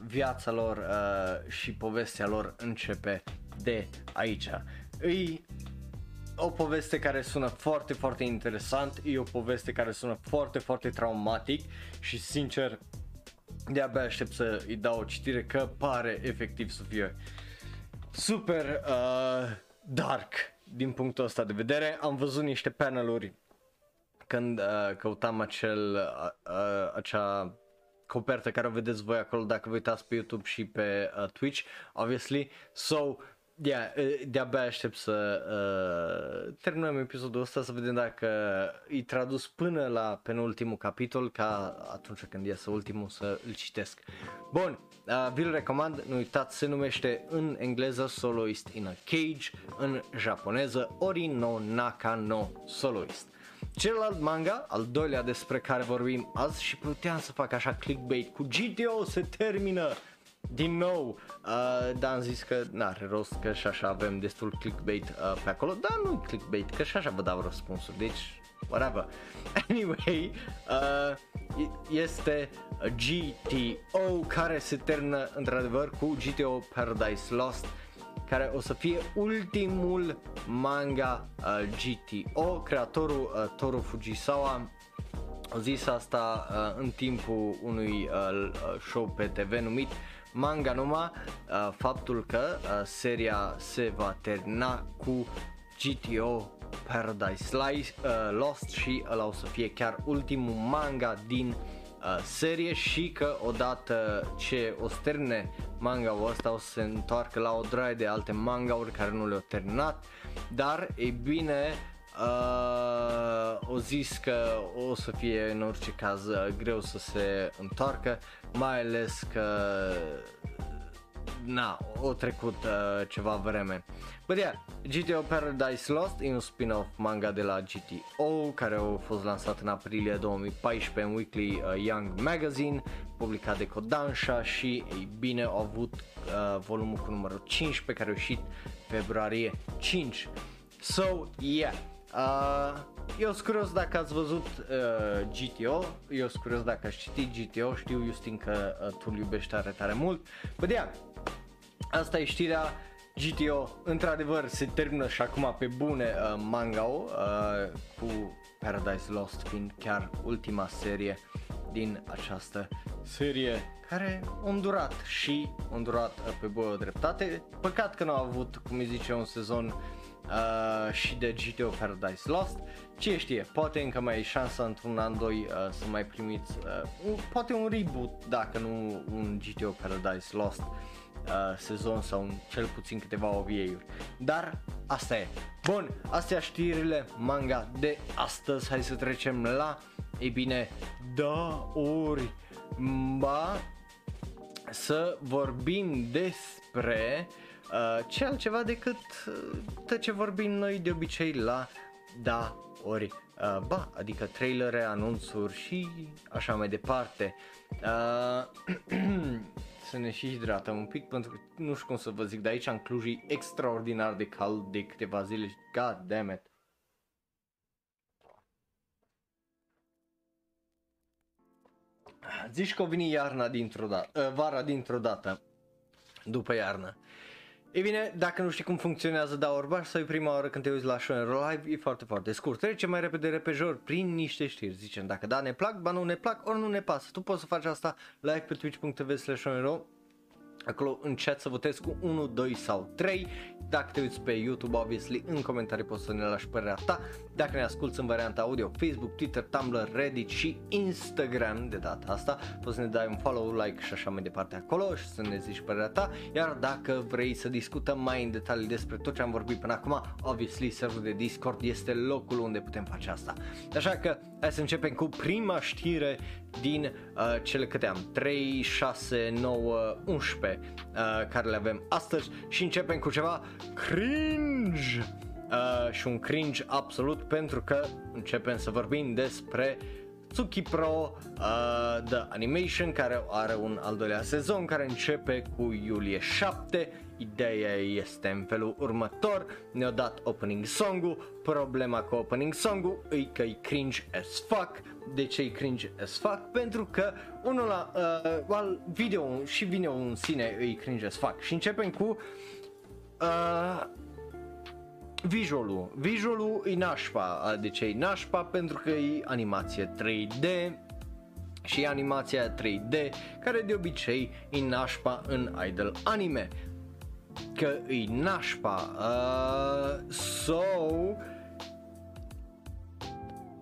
viața lor uh, și povestea lor începe de aici. Îi o poveste care sună foarte, foarte interesant, e o poveste care sună foarte, foarte traumatic și sincer de-abia aștept să îi dau o citire că pare efectiv să fie super uh, dark din punctul ăsta de vedere. Am văzut niște paneluri când uh, căutam acel, uh, uh, acea copertă care o vedeți voi acolo dacă vă uitați pe YouTube și pe uh, Twitch, obviously. So, Yeah, de-abia aștept să uh, terminăm episodul ăsta să vedem dacă e tradus până la penultimul capitol ca atunci când iese ultimul să îl citesc. Bun, uh, vi-l recomand, nu uitați, se numește în engleză Soloist in a Cage, în japoneză Ori no Naka no Soloist. Celălalt manga, al doilea despre care vorbim azi și puteam să fac așa clickbait cu GTO se termină din nou, uh, dar am zis că n-are rost că și așa avem destul clickbait uh, pe acolo, dar nu clickbait, că și așa vă dau răspunsuri, deci whatever. [laughs] Anyway, uh, este GTO care se termină într-adevăr cu GTO Paradise Lost care o să fie ultimul manga uh, GTO, creatorul uh, Toru Fujisawa a zis asta uh, în timpul unui uh, show pe TV numit manga numai uh, faptul că uh, seria se va termina cu GTO Paradise Slice, uh, Lost și ăla o să fie chiar ultimul manga din uh, serie și că odată ce o sterne manga-ul ăsta o să se întoarcă la o draie de alte manga-uri care nu le-au terminat. Dar e bine uh, o zis că o să fie în orice caz uh, greu să se întoarcă mai ales că na, o trecut uh, ceva vreme. But yeah, GTO Paradise Lost e un spin-off manga de la GTO care a fost lansat în aprilie 2014 în Weekly uh, Young Magazine, publicat de Kodansha și ei bine au avut uh, volumul cu numărul 15 care a ieșit februarie 5. So, yeah, uh, eu sunt curios dacă ați văzut uh, GTO, eu sunt curios dacă ați citit GTO, știu Justin că uh, tu îl iubești tare tare mult. But yeah, asta e știrea GTO, într-adevăr se termină și acum pe bune uh, manga uh, cu Paradise Lost fiind chiar ultima serie din această serie care a durat și a durat uh, pe bună dreptate. Păcat că nu a avut, cum îi zice, un sezon uh, și de GTO Paradise Lost. Ce știe, poate încă mai e șansa într-un an, doi uh, să mai primiți, uh, un, poate un reboot dacă nu un GTO Paradise Lost uh, sezon sau un, cel puțin câteva OVA-uri. Dar asta e. Bun, astea știrile manga de astăzi. Hai să trecem la, ei bine, da ori ba să vorbim despre uh, ce altceva decât uh, tot ce vorbim noi de obicei la da ori uh, ba, adică trailere, anunțuri și așa mai departe. Uh, [clears throat] să ne și hidratăm un pic pentru că nu știu cum să vă zic, dar aici în Cluj e extraordinar de cald de câteva zile și god damn it. Zici că o vine iarna dintr-o dată, uh, vara dintr-o dată, după iarnă. Ei bine, dacă nu știi cum funcționează da orbaș să e prima oară când te uiți la Shonen Live, e foarte, foarte scurt. Trece mai repede repejor prin niște știri, zicem dacă da ne plac, ba nu ne plac, ori nu ne pasă. Tu poți să faci asta live pe twitch.tv slash acolo în chat să votezi cu 1, 2 sau 3. Dacă te uiți pe YouTube, obviously, în comentarii poți să ne lași părerea ta. Dacă ne asculti în varianta audio, Facebook, Twitter, Tumblr, Reddit și Instagram de data asta, poți să ne dai un follow, like și așa mai departe acolo și să ne zici părerea ta. Iar dacă vrei să discutăm mai în detalii despre tot ce am vorbit până acum, obviously, serverul de Discord este locul unde putem face asta. Așa că hai să începem cu prima știre din uh, cele câte am? 3, 6, 9, 11 uh, care le avem astăzi. Și începem cu ceva cringe. Uh, și un cringe absolut pentru că începem să vorbim despre Tsuki Pro uh, The Animation care are un al doilea sezon care începe cu iulie 7 Ideea este în felul următor, ne-a dat opening song-ul, problema cu opening song-ul e că e cringe as fuck, de ce e cringe as fuck? Pentru că unul la uh, well, video și video în sine e cringe as fuck. Și începem cu uh, visualul. Visualul e nașpa, de ce e nașpa? Pentru că e animație 3D și animația 3D care de obicei e nașpa în idol anime că e nașpa. Uh, so,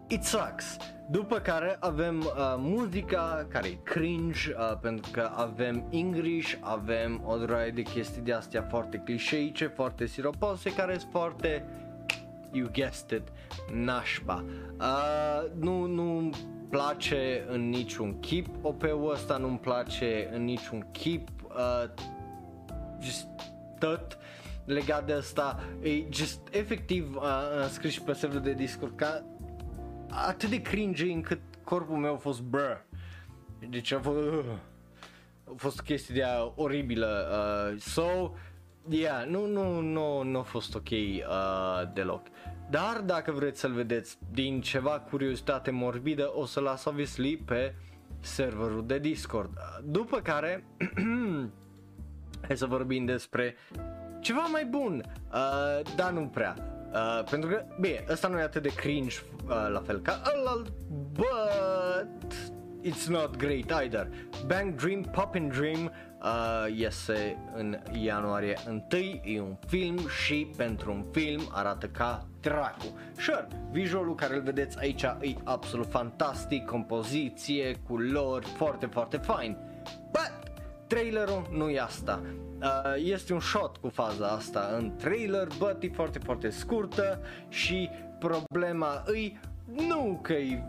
it sucks. După care avem uh, muzica care e cringe uh, pentru că avem English, avem o droaie de chestii de astea foarte clișeice, foarte siropose care sunt foarte, you guessed it, nașpa. Uh, nu, nu place în niciun chip OP-ul ăsta, nu-mi place în niciun chip uh, just tot legat de asta, e just efectiv uh, scris și pe serverul de Discord ca atât de cringe încât corpul meu a fost brr. Deci a fost, uh, a fost chestia de oribilă. Uh, so, yeah, nu, nu, nu, nu a fost ok uh, deloc. Dar dacă vreți să-l vedeți din ceva curiozitate morbidă, o să las obviously pe serverul de Discord. După care [clears throat] hai să vorbim despre ceva mai bun, uh, dar nu prea. Uh, pentru că, bine, ăsta nu e atât de cringe uh, la fel ca ălalt, but it's not great either. Bang Dream, Poppin' Dream uh, iese în ianuarie 1, e un film și pentru un film arată ca dracu. Sure, visualul care îl vedeți aici e absolut fantastic, compoziție, culori, foarte, foarte fine. But trailerul nu e asta. Uh, este un shot cu faza asta în trailer, but e foarte, foarte scurtă și problema îi nu că e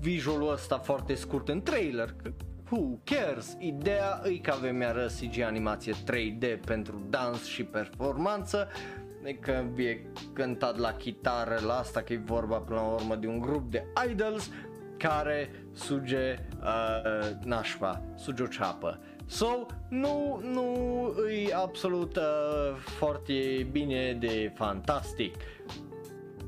visualul ăsta foarte scurt în trailer, că who cares? Ideea e că avem iară CG animație 3D pentru dans și performanță, că e cântat la chitară la asta că e vorba până la urmă de un grup de idols care suge uh, nașpa, suge o ceapă. So, nu, nu e absolut uh, foarte bine de fantastic.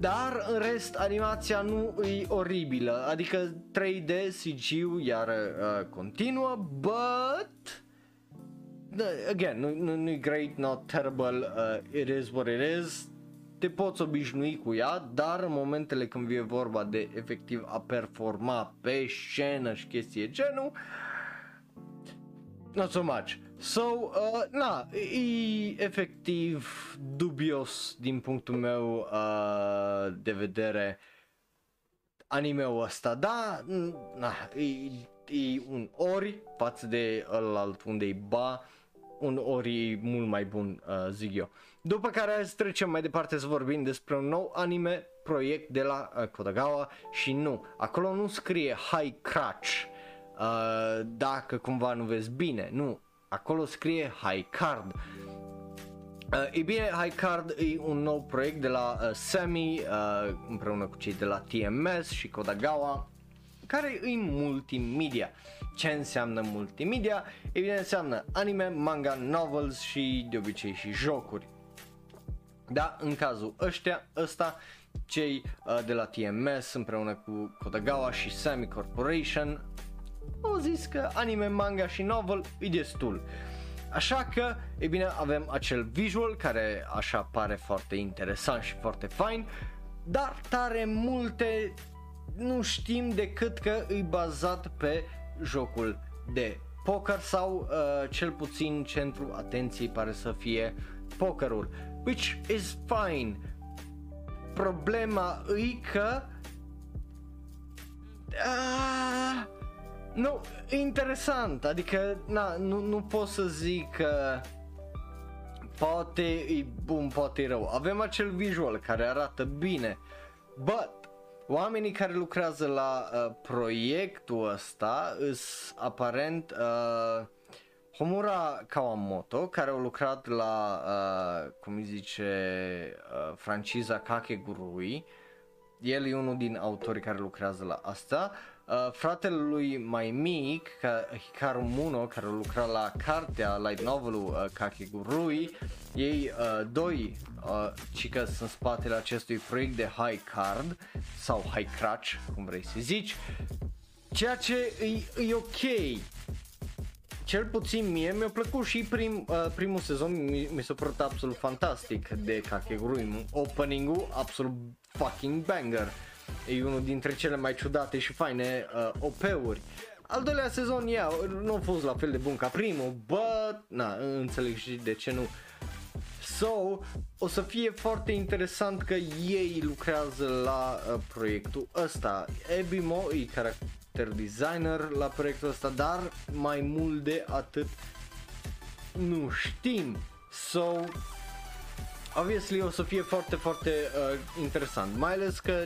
Dar în rest animația nu e oribilă, adică 3D CG-ul iar uh, continuă, but again, nu, nu, nu e great, not terrible, uh, it is what it is, te poți obișnui cu ea, dar în momentele când vine vorba de efectiv a performa pe scenă și chestii genul, not so much. So, uh, na, e efectiv dubios din punctul meu uh, de vedere animeul ăsta, da, na, e, e un ori față de ălalt unde e ba, un ori mult mai bun, uh, zic eu. După care azi trecem mai departe să vorbim despre un nou anime proiect de la uh, Kodagawa și nu, acolo nu scrie High Crutch, uh, dacă cumva nu vezi bine, nu, acolo scrie High Card. Uh, e bine, High Card e un nou proiect de la uh, Semi uh, împreună cu cei de la TMS și Kodagawa care e multimedia. Ce înseamnă multimedia? E bine, înseamnă anime, manga, novels și de obicei și jocuri. Da, în cazul ăștia, ăsta, cei uh, de la TMS împreună cu Kodagawa și Semi Corporation au zis că anime, manga și novel e destul. Așa că, e bine, avem acel visual care așa pare foarte interesant și foarte fain, dar tare multe nu știm decât că e bazat pe jocul de poker sau uh, cel puțin centru atenției pare să fie pokerul, which is fine. Problema e că uh, nu, interesant, adică na, nu, nu pot să zic că poate e bun, poate e rău. Avem acel visual care arată bine, but oamenii care lucrează la uh, proiectul ăsta îs aparent uh, Homura Kawamoto, care a lucrat la, uh, cum îi zice, uh, franciza Kakegurui. El e unul din autorii care lucrează la asta. Uh, fratele lui mai mic, Hikaru Muno, care lucra la cartea light novelul uh, Kakegurui, ei uh, doi uh, cică sunt spatele acestui proiect de High Card sau High Crutch, cum vrei să zici, ceea ce e, e ok. Cel puțin mie mi-a plăcut și prim, uh, primul sezon, mi, mi s-a părut absolut fantastic de Kakegurui, opening-ul absolut fucking banger. E unul dintre cele mai ciudate și faine uh, OP-uri. Al doilea sezon, yeah, nu a fost la fel de bun ca primul, but, na, înțeleg și de ce nu. So, o să fie foarte interesant că ei lucrează la uh, proiectul ăsta. Ebimo e character designer la proiectul ăsta, dar mai mult de atât nu știm. So, obviously o să fie foarte, foarte uh, interesant, mai ales că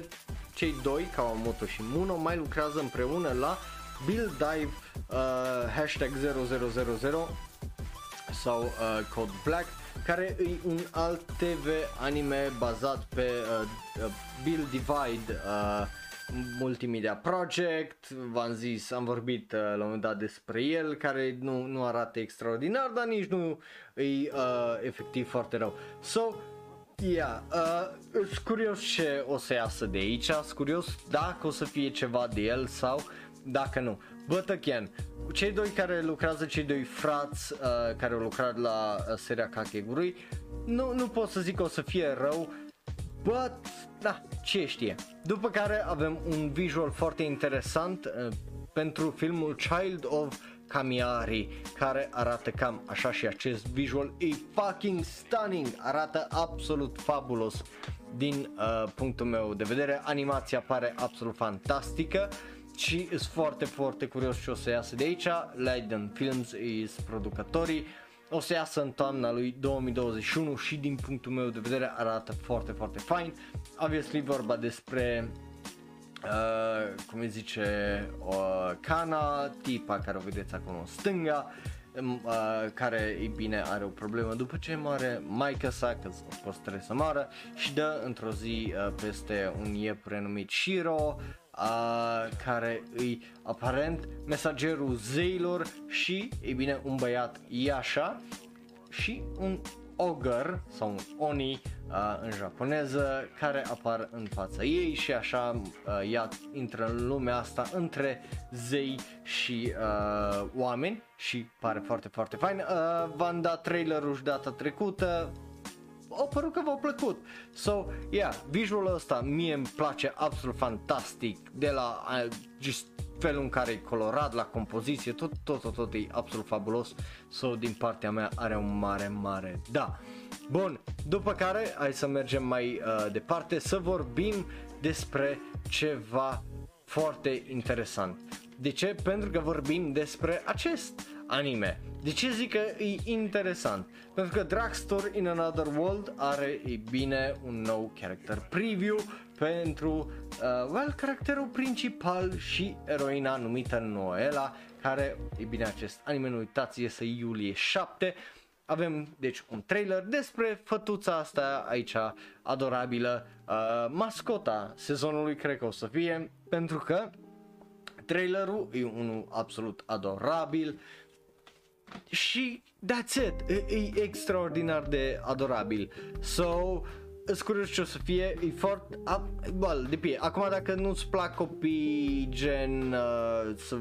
cei doi, Kawamoto și Muno, mai lucrează împreună la Build Dive uh, hashtag 0000 sau uh, Code Black care e un alt TV anime bazat pe uh, uh, Build Divide uh, Multimedia Project, v-am zis, am vorbit uh, la un moment dat despre el, care nu, nu arată extraordinar, dar nici nu e uh, efectiv foarte rău. So, Yeah, uh, sunt curios ce o să iasă de aici, sunt curios dacă o să fie ceva de el sau dacă nu. But again, cei doi care lucrează, cei doi frați uh, care au lucrat la uh, seria Kakegurui, nu, nu pot să zic că o să fie rău, but, da, ce știe. După care avem un visual foarte interesant uh, pentru filmul Child of Kamiari care arată cam așa și acest visual e fucking stunning, arată absolut fabulos. Din uh, punctul meu de vedere, animația pare absolut fantastică și sunt foarte foarte curios ce o să iasă de aici, Leiden Films is producătorii, o să iasă în toamna lui 2021 și din punctul meu de vedere arată foarte foarte fain, obviously vorba despre Uh, cum îi zice, uh, Kana, tipa care o vedeți acolo în stânga, um, uh, care, e bine, are o problemă după ce moare maica sa, că of course trebuie să moară, și dă într-o zi uh, peste un iepure numit Shiro, uh, care îi aparent mesagerul zeilor și, e bine, un băiat Yasha și un ogre sau un oni uh, în japoneză care apar în fața ei și așa uh, ea intră în lumea asta între zei și uh, oameni și pare foarte foarte fain. Uh, v-am dat trailerul și data trecută, au părut că v-au plăcut. So, yeah, visualul ăsta mie îmi place absolut fantastic de la uh, just felul în care e colorat, la compoziție, tot, tot, tot, tot e absolut fabulos. So, din partea mea are un mare, mare da. Bun, după care hai să mergem mai uh, departe să vorbim despre ceva foarte interesant. De ce? Pentru că vorbim despre acest anime. De ce zic că e interesant? Pentru că Dragstore in Another World are, e bine, un nou character preview pentru, uh, well, caracterul principal și eroina numită Noela, care, e bine, acest anime, nu uitați, iese iulie 7. Avem, deci, un trailer despre fătuța asta aici, adorabilă, uh, mascota sezonului, cred că o să fie, pentru că trailerul e unul absolut adorabil, și that's it, e, e extraordinar de adorabil. So, îți curios ce o să fie, e foarte, a, well, depinde, acum dacă nu-ți plac copii gen uh, să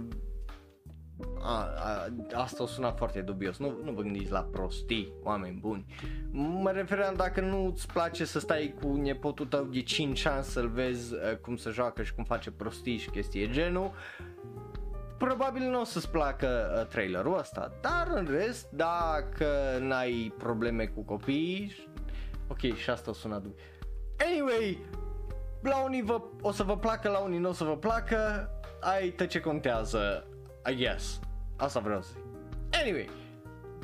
a, a, asta o suna foarte dubios, nu, nu vă gândiți la prostii, oameni buni. Mă refeream dacă nu îți place să stai cu nepotul tău de 5 ani să-l vezi uh, cum se joacă și cum face prostii și chestii genul, probabil nu o să-ți placă uh, trailerul ăsta, dar în rest, dacă n-ai probleme cu copii, ok, și asta o sună dubi. Anyway, la unii vă, o să vă placă, la unii nu o să vă placă, ai tot ce contează, I guess. Asta vreau să zic. Anyway,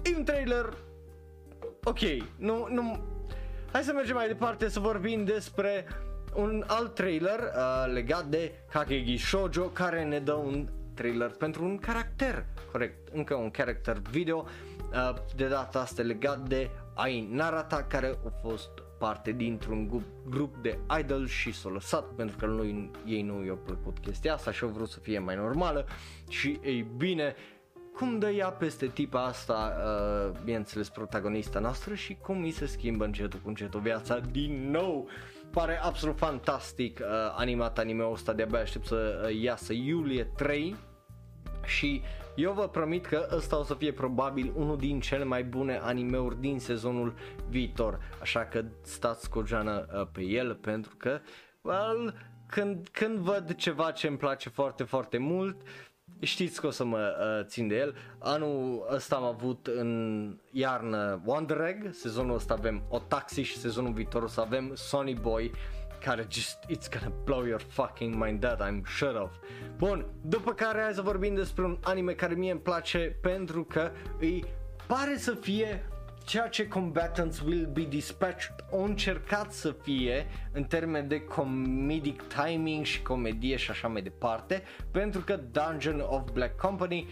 e un trailer, ok, nu, nu, hai să mergem mai departe să vorbim despre un alt trailer uh, legat de Kakegi Shoujo care ne dă un trailer pentru un caracter, corect, încă un character video, uh, de data asta legat de Ai Narata care a fost parte dintr-un grup, grup de idol și s-a lăsat pentru că lui, ei nu i-a plăcut chestia asta și au vrut să fie mai normală și ei bine, cum dă ea peste tipa asta, uh, bineînțeles protagonista noastră și cum îi se schimbă încetul cu încetul viața din nou. Pare absolut fantastic uh, animat anime-ul ăsta, de-abia aștept să uh, iasă iulie 3 și eu vă promit că ăsta o să fie probabil unul din cele mai bune animeuri din sezonul viitor, așa că stați cu o geană uh, pe el pentru că, well, când, când văd ceva ce îmi place foarte, foarte mult, știți că o să mă uh, țin de el. Anul ăsta am avut în iarnă Wonder Egg, sezonul ăsta avem Otaxi și sezonul viitor o să avem Sonny Boy care just, it's gonna blow your fucking mind that I'm sure of. Bun, după care hai să vorbim despre un anime care mie îmi place pentru că îi pare să fie ceea ce Combatants Will Be Dispatched au încercat să fie în termen de comedic timing și comedie și așa mai departe, pentru că Dungeon of Black Company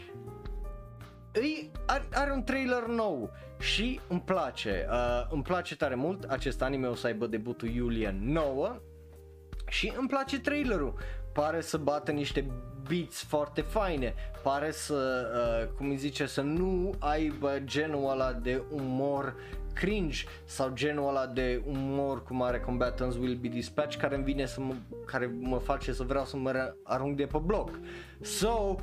îi, are, are un trailer nou și îmi place, uh, îmi place tare mult, acest anime o să aibă debutul iulie 9 și îmi place trailerul, pare să bată niște beats foarte faine, pare să, uh, cum îi zice, să nu aibă genul ăla de umor cringe sau genul ăla de umor cum are Combatants Will Be Dispatched care îmi vine să mă, care mă face să vreau să mă arunc de pe bloc. So,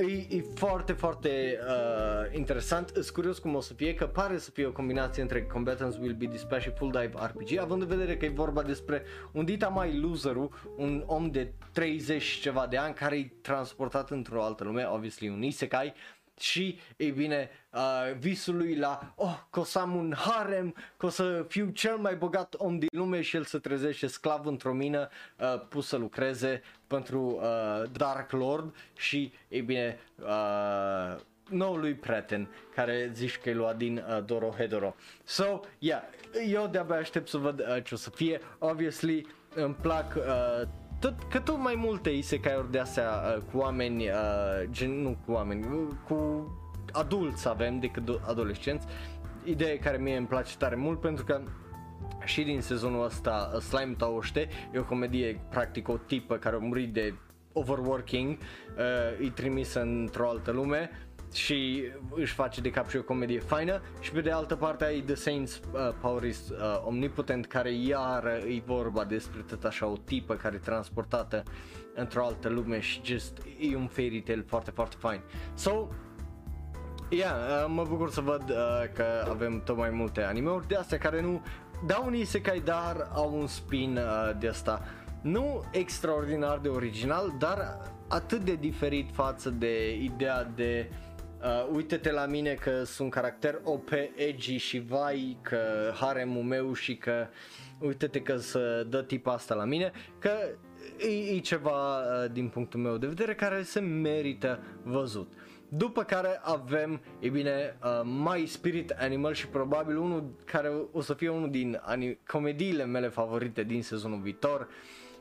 E, e foarte, foarte uh, interesant, sunt curios cum o să fie, că pare să fie o combinație între Combatants Will Be Dispatched și Full Dive RPG, având în vedere că e vorba despre un dita mai loserul, un om de 30 ceva de ani care e transportat într-o altă lume, obviously un isekai, și, ei bine, uh, visul lui la, oh, că o să am un harem, că o să fiu cel mai bogat om din lume și el se trezește sclav într-o mină uh, pus să lucreze pentru uh, Dark Lord și, ei bine, uh, noului prieten care zici că e luat din uh, Doro Hedoro. So, yeah, eu de-abia aștept să văd uh, ce o să fie. Obviously, îmi plac uh, tot, că tot mai multe isekai-uri de astea uh, cu oameni, uh, gen, nu cu oameni, cu adulți avem decât adolescenți. Idee care mie îmi place tare mult pentru că și din sezonul ăsta uh, Slime Tauște e o comedie practic o tipă care a murit de overworking, uh, e trimisă într-o altă lume și își face de cap și o comedie faină și pe de altă parte ai The Saints uh, Powerist uh, Omnipotent care iar e vorba despre tot așa o tipă care e transportată într-o altă lume și just e un fairy tale foarte foarte fain. So, Yeah, uh, mă bucur să văd uh, că avem tot mai multe animeuri de astea care nu dau un isekai, dar au un spin uh, de asta nu extraordinar de original, dar atât de diferit față de ideea de uh, uite-te la mine că sunt caracter OP, edgy și vai că haremul meu și că uite-te că să dă tipa asta la mine, că e, e ceva uh, din punctul meu de vedere care se merită văzut. După care avem, e bine, uh, My Spirit Animal și probabil unul care o să fie unul din ani- comediile mele favorite din sezonul viitor.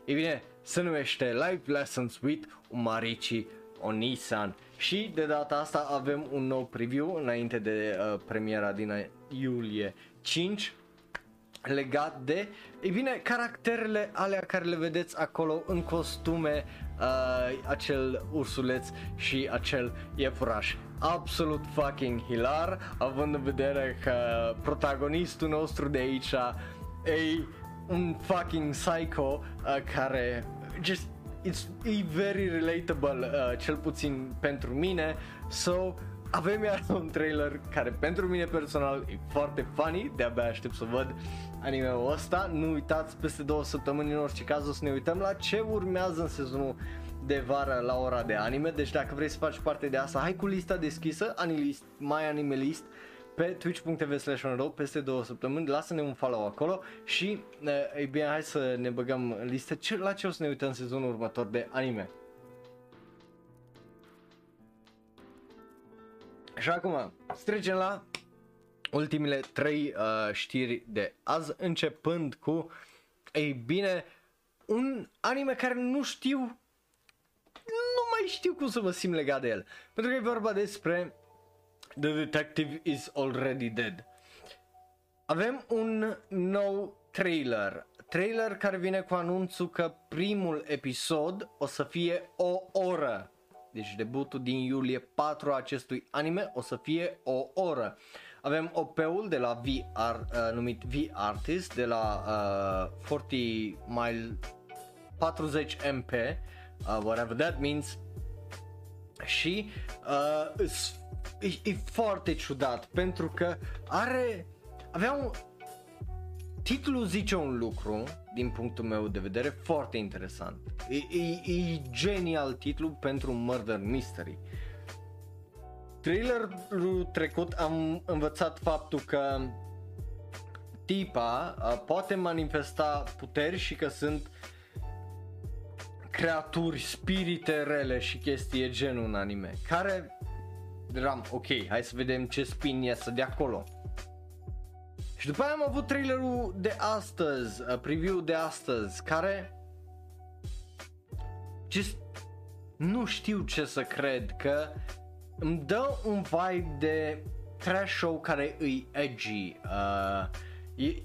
E bine, se numește Life Lessons with Umarichi Onisan. Și de data asta avem un nou preview înainte de uh, premiera din iulie 5 legat de, ei bine, caracterele alea care le vedeți acolo în costume, uh, acel ursuleț și acel iepuraș. Absolut fucking hilar, având în vedere că protagonistul nostru de aici e un fucking psycho uh, care just it's e very relatable uh, cel puțin pentru mine so avem iar un trailer care pentru mine personal e foarte funny, de-abia aștept să văd anime-ul ăsta. Nu uitați, peste două săptămâni în orice caz o să ne uităm la ce urmează în sezonul de vară la ora de anime, deci dacă vrei să faci parte de asta, hai cu lista deschisă, Anilist, My Anime List, pe twitch.tv slash peste două săptămâni, lasă-ne un follow acolo și, ei bine, hai să ne băgăm în listă ce, la ce o să ne uităm sezonul următor de anime. Și acum, să trecem la ultimele trei uh, știri de azi, începând cu, ei bine, un anime care nu știu, nu mai știu cum să vă simt legat de el. Pentru că e vorba despre The Detective is Already Dead. Avem un nou trailer. Trailer care vine cu anunțul că primul episod o să fie o oră. Deci debutul din iulie 4 a acestui anime o să fie o oră. Avem OP-ul de la VR, uh, numit V-Artist, de la uh, 40 mile 40 MP, uh, whatever that means. Și uh, e, e foarte ciudat pentru că are, avea un, titlul zice un lucru, din punctul meu de vedere, foarte interesant. E, e, e genial titlul pentru un murder mystery. Trailerul trecut am învățat faptul că tipa uh, poate manifesta puteri și că sunt creaturi, spirite rele și chestii genul în anime, care eram ok, hai să vedem ce spin iasă de acolo. Și după aia am avut trailerul de astăzi, uh, preview de astăzi, care just nu știu ce să cred că îmi dă un vibe de trash show care îi edgy. Uh, e,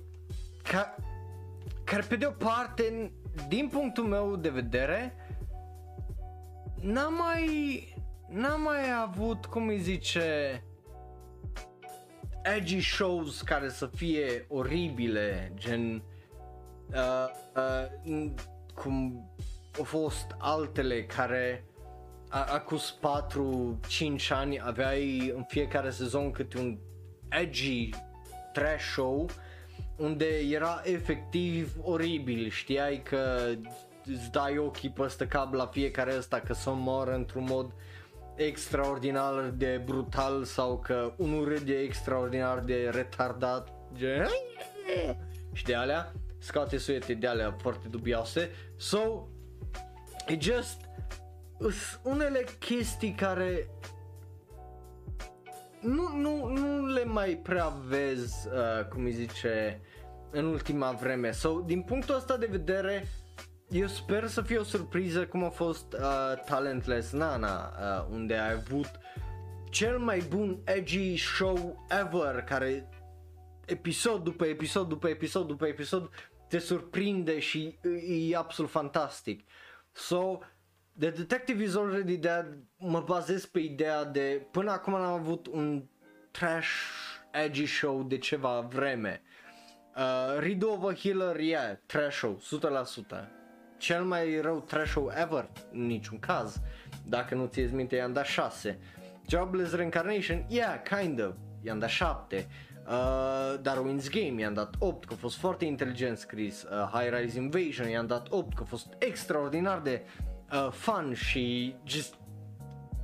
ca, care pe de o parte, din punctul meu de vedere, n-a mai n-am mai avut, cum îi zice, edgy shows care să fie oribile, gen uh, uh, cum au fost altele care acus 4-5 ani aveai în fiecare sezon câte un edgy trash show unde era efectiv oribil, știai că îți dai ochii peste cap la fiecare ăsta că să moară într-un mod extraordinar de brutal sau că unul râde extraordinar de retardat. Gen și de alea scoate suete de alea foarte dubioase. So it just unele chestii care nu, nu, nu le mai prea vezi, uh, cum îi zice, în ultima vreme. So, din punctul ăsta de vedere, eu sper să fie o surpriză cum a fost uh, Talentless Nana, uh, unde ai avut cel mai bun edgy show ever, care episod după episod după episod după episod te surprinde și e absolut fantastic. So, The Detective is already dead, mă bazez pe ideea de, până acum n-am avut un trash edgy show de ceva vreme. Uh, Read Over Healer, yeah, trash show, 100% cel mai rău trash show ever, în niciun caz. Dacă nu ți minte, i-am dat 6. Jobless Reincarnation, yeah, kind of, i-am dat 7. uh, Darwin's Game i-am dat 8, că a fost foarte inteligent scris, uh, High Rise Invasion i-am dat 8, că a fost extraordinar de uh, fun și just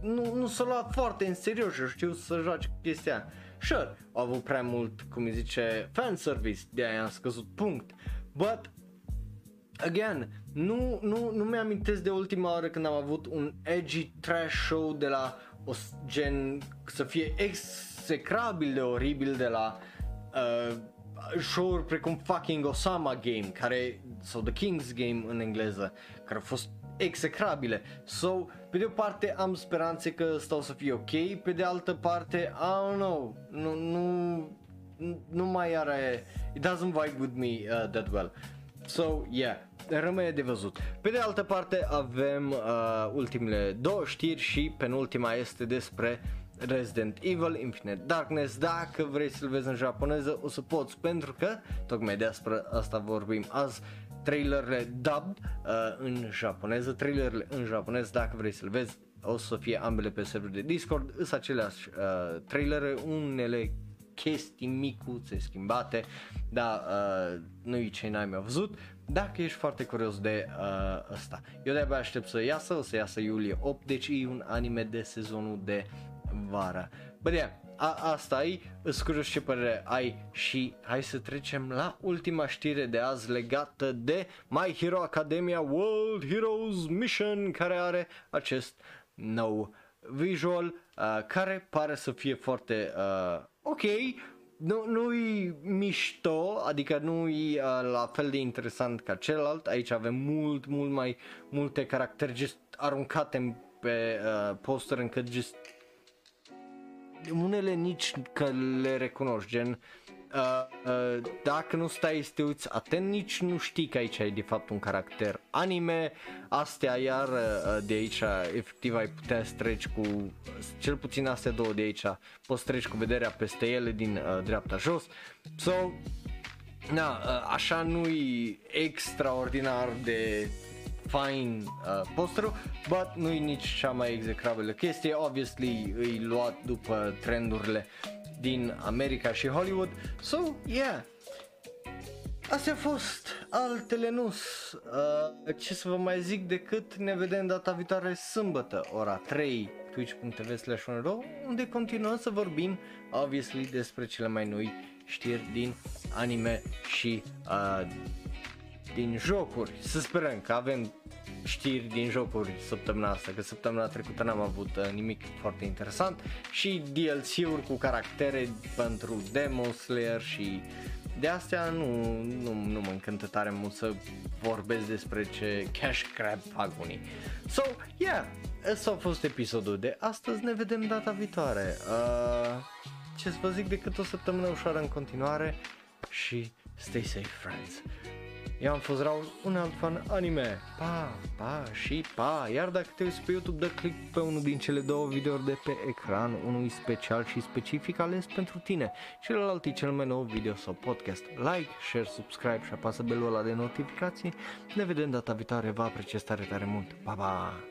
nu, nu s-a luat foarte în serios și știu să joace chestia. Sure, au avut prea mult, cum îi zice, fanservice, de aia am scăzut punct. But, again, nu, nu, nu mi-amintesc de ultima oară când am avut un edgy trash show de la o gen să fie execrabil de oribil de la uh, show-uri precum fucking Osama Game care, sau The King's Game în engleză, care au fost execrabile. So, pe de o parte am speranțe că stau să fie ok, pe de altă parte, I don't know, nu, nu, nu mai are, it doesn't vibe with me uh, that well. So, yeah, rămâne de văzut. Pe de altă parte avem uh, ultimele două știri și penultima este despre Resident Evil Infinite Darkness Dacă vrei să-l vezi în japoneză o să poți pentru că tocmai despre asta vorbim azi trailerele dubbed uh, în japoneză, trailerele în japonez dacă vrei să-l vezi o să fie ambele pe serverul de Discord, sunt aceleași uh, trailere, unele chestii micuțe schimbate, dar uh, nu-i ce n-ai mai văzut, dacă ești foarte curios de uh, asta. Eu de-abia aștept să iasă, o să iasă iulie 8, deci e un anime de sezonul de vară. But yeah, a, asta e, îți curios ce părere ai și hai să trecem la ultima știre de azi legată de My Hero Academia World Heroes Mission care are acest nou visual uh, care pare să fie foarte uh, ok, nu, nu-i mișto, adică nu-i uh, la fel de interesant ca celălalt, aici avem mult, mult mai multe caractere just aruncate pe uh, poster încât just unele nici că le recunoști, gen uh, uh, dacă nu stai să te uiți atent, nici nu știi că aici ai de fapt un caracter anime, astea iar uh, de aici efectiv ai putea să treci cu, cel puțin astea două de aici, poți treci cu vederea peste ele din uh, dreapta jos, so, na, uh, așa nu-i extraordinar de fine uh, posterul, but nu e nici cea mai execrabilă chestie, obviously îi luat după trendurile din America și Hollywood, so yeah, Astea au fost altele nu uh, Ce să vă mai zic decât ne vedem data viitoare sâmbătă, ora 3, twitch.tv slash unde continuăm să vorbim, obviously, despre cele mai noi știri din anime și uh, din jocuri. Să sperăm că avem știri din jocuri săptămâna asta, că săptămâna trecută n-am avut uh, nimic foarte interesant și DLC-uri cu caractere pentru Demon Slayer și de astea nu, nu, nu mă încântă tare mult să vorbesc despre ce cash grab fac unii. So, yeah, ăsta a fost episodul de astăzi, ne vedem data viitoare. Uh, ce să vă zic decât o săptămână ușoară în continuare și stay safe friends. Eu am fost Raul, un alt fan anime. Pa, pa și pa. Iar dacă te uiți pe YouTube, dă click pe unul din cele două videouri de pe ecran, unul special și specific ales pentru tine. Celălalt e cel mai nou video sau podcast. Like, share, subscribe și apasă belul ăla de notificații. Ne vedem data viitoare, vă apreciez tare tare mult. Pa, pa!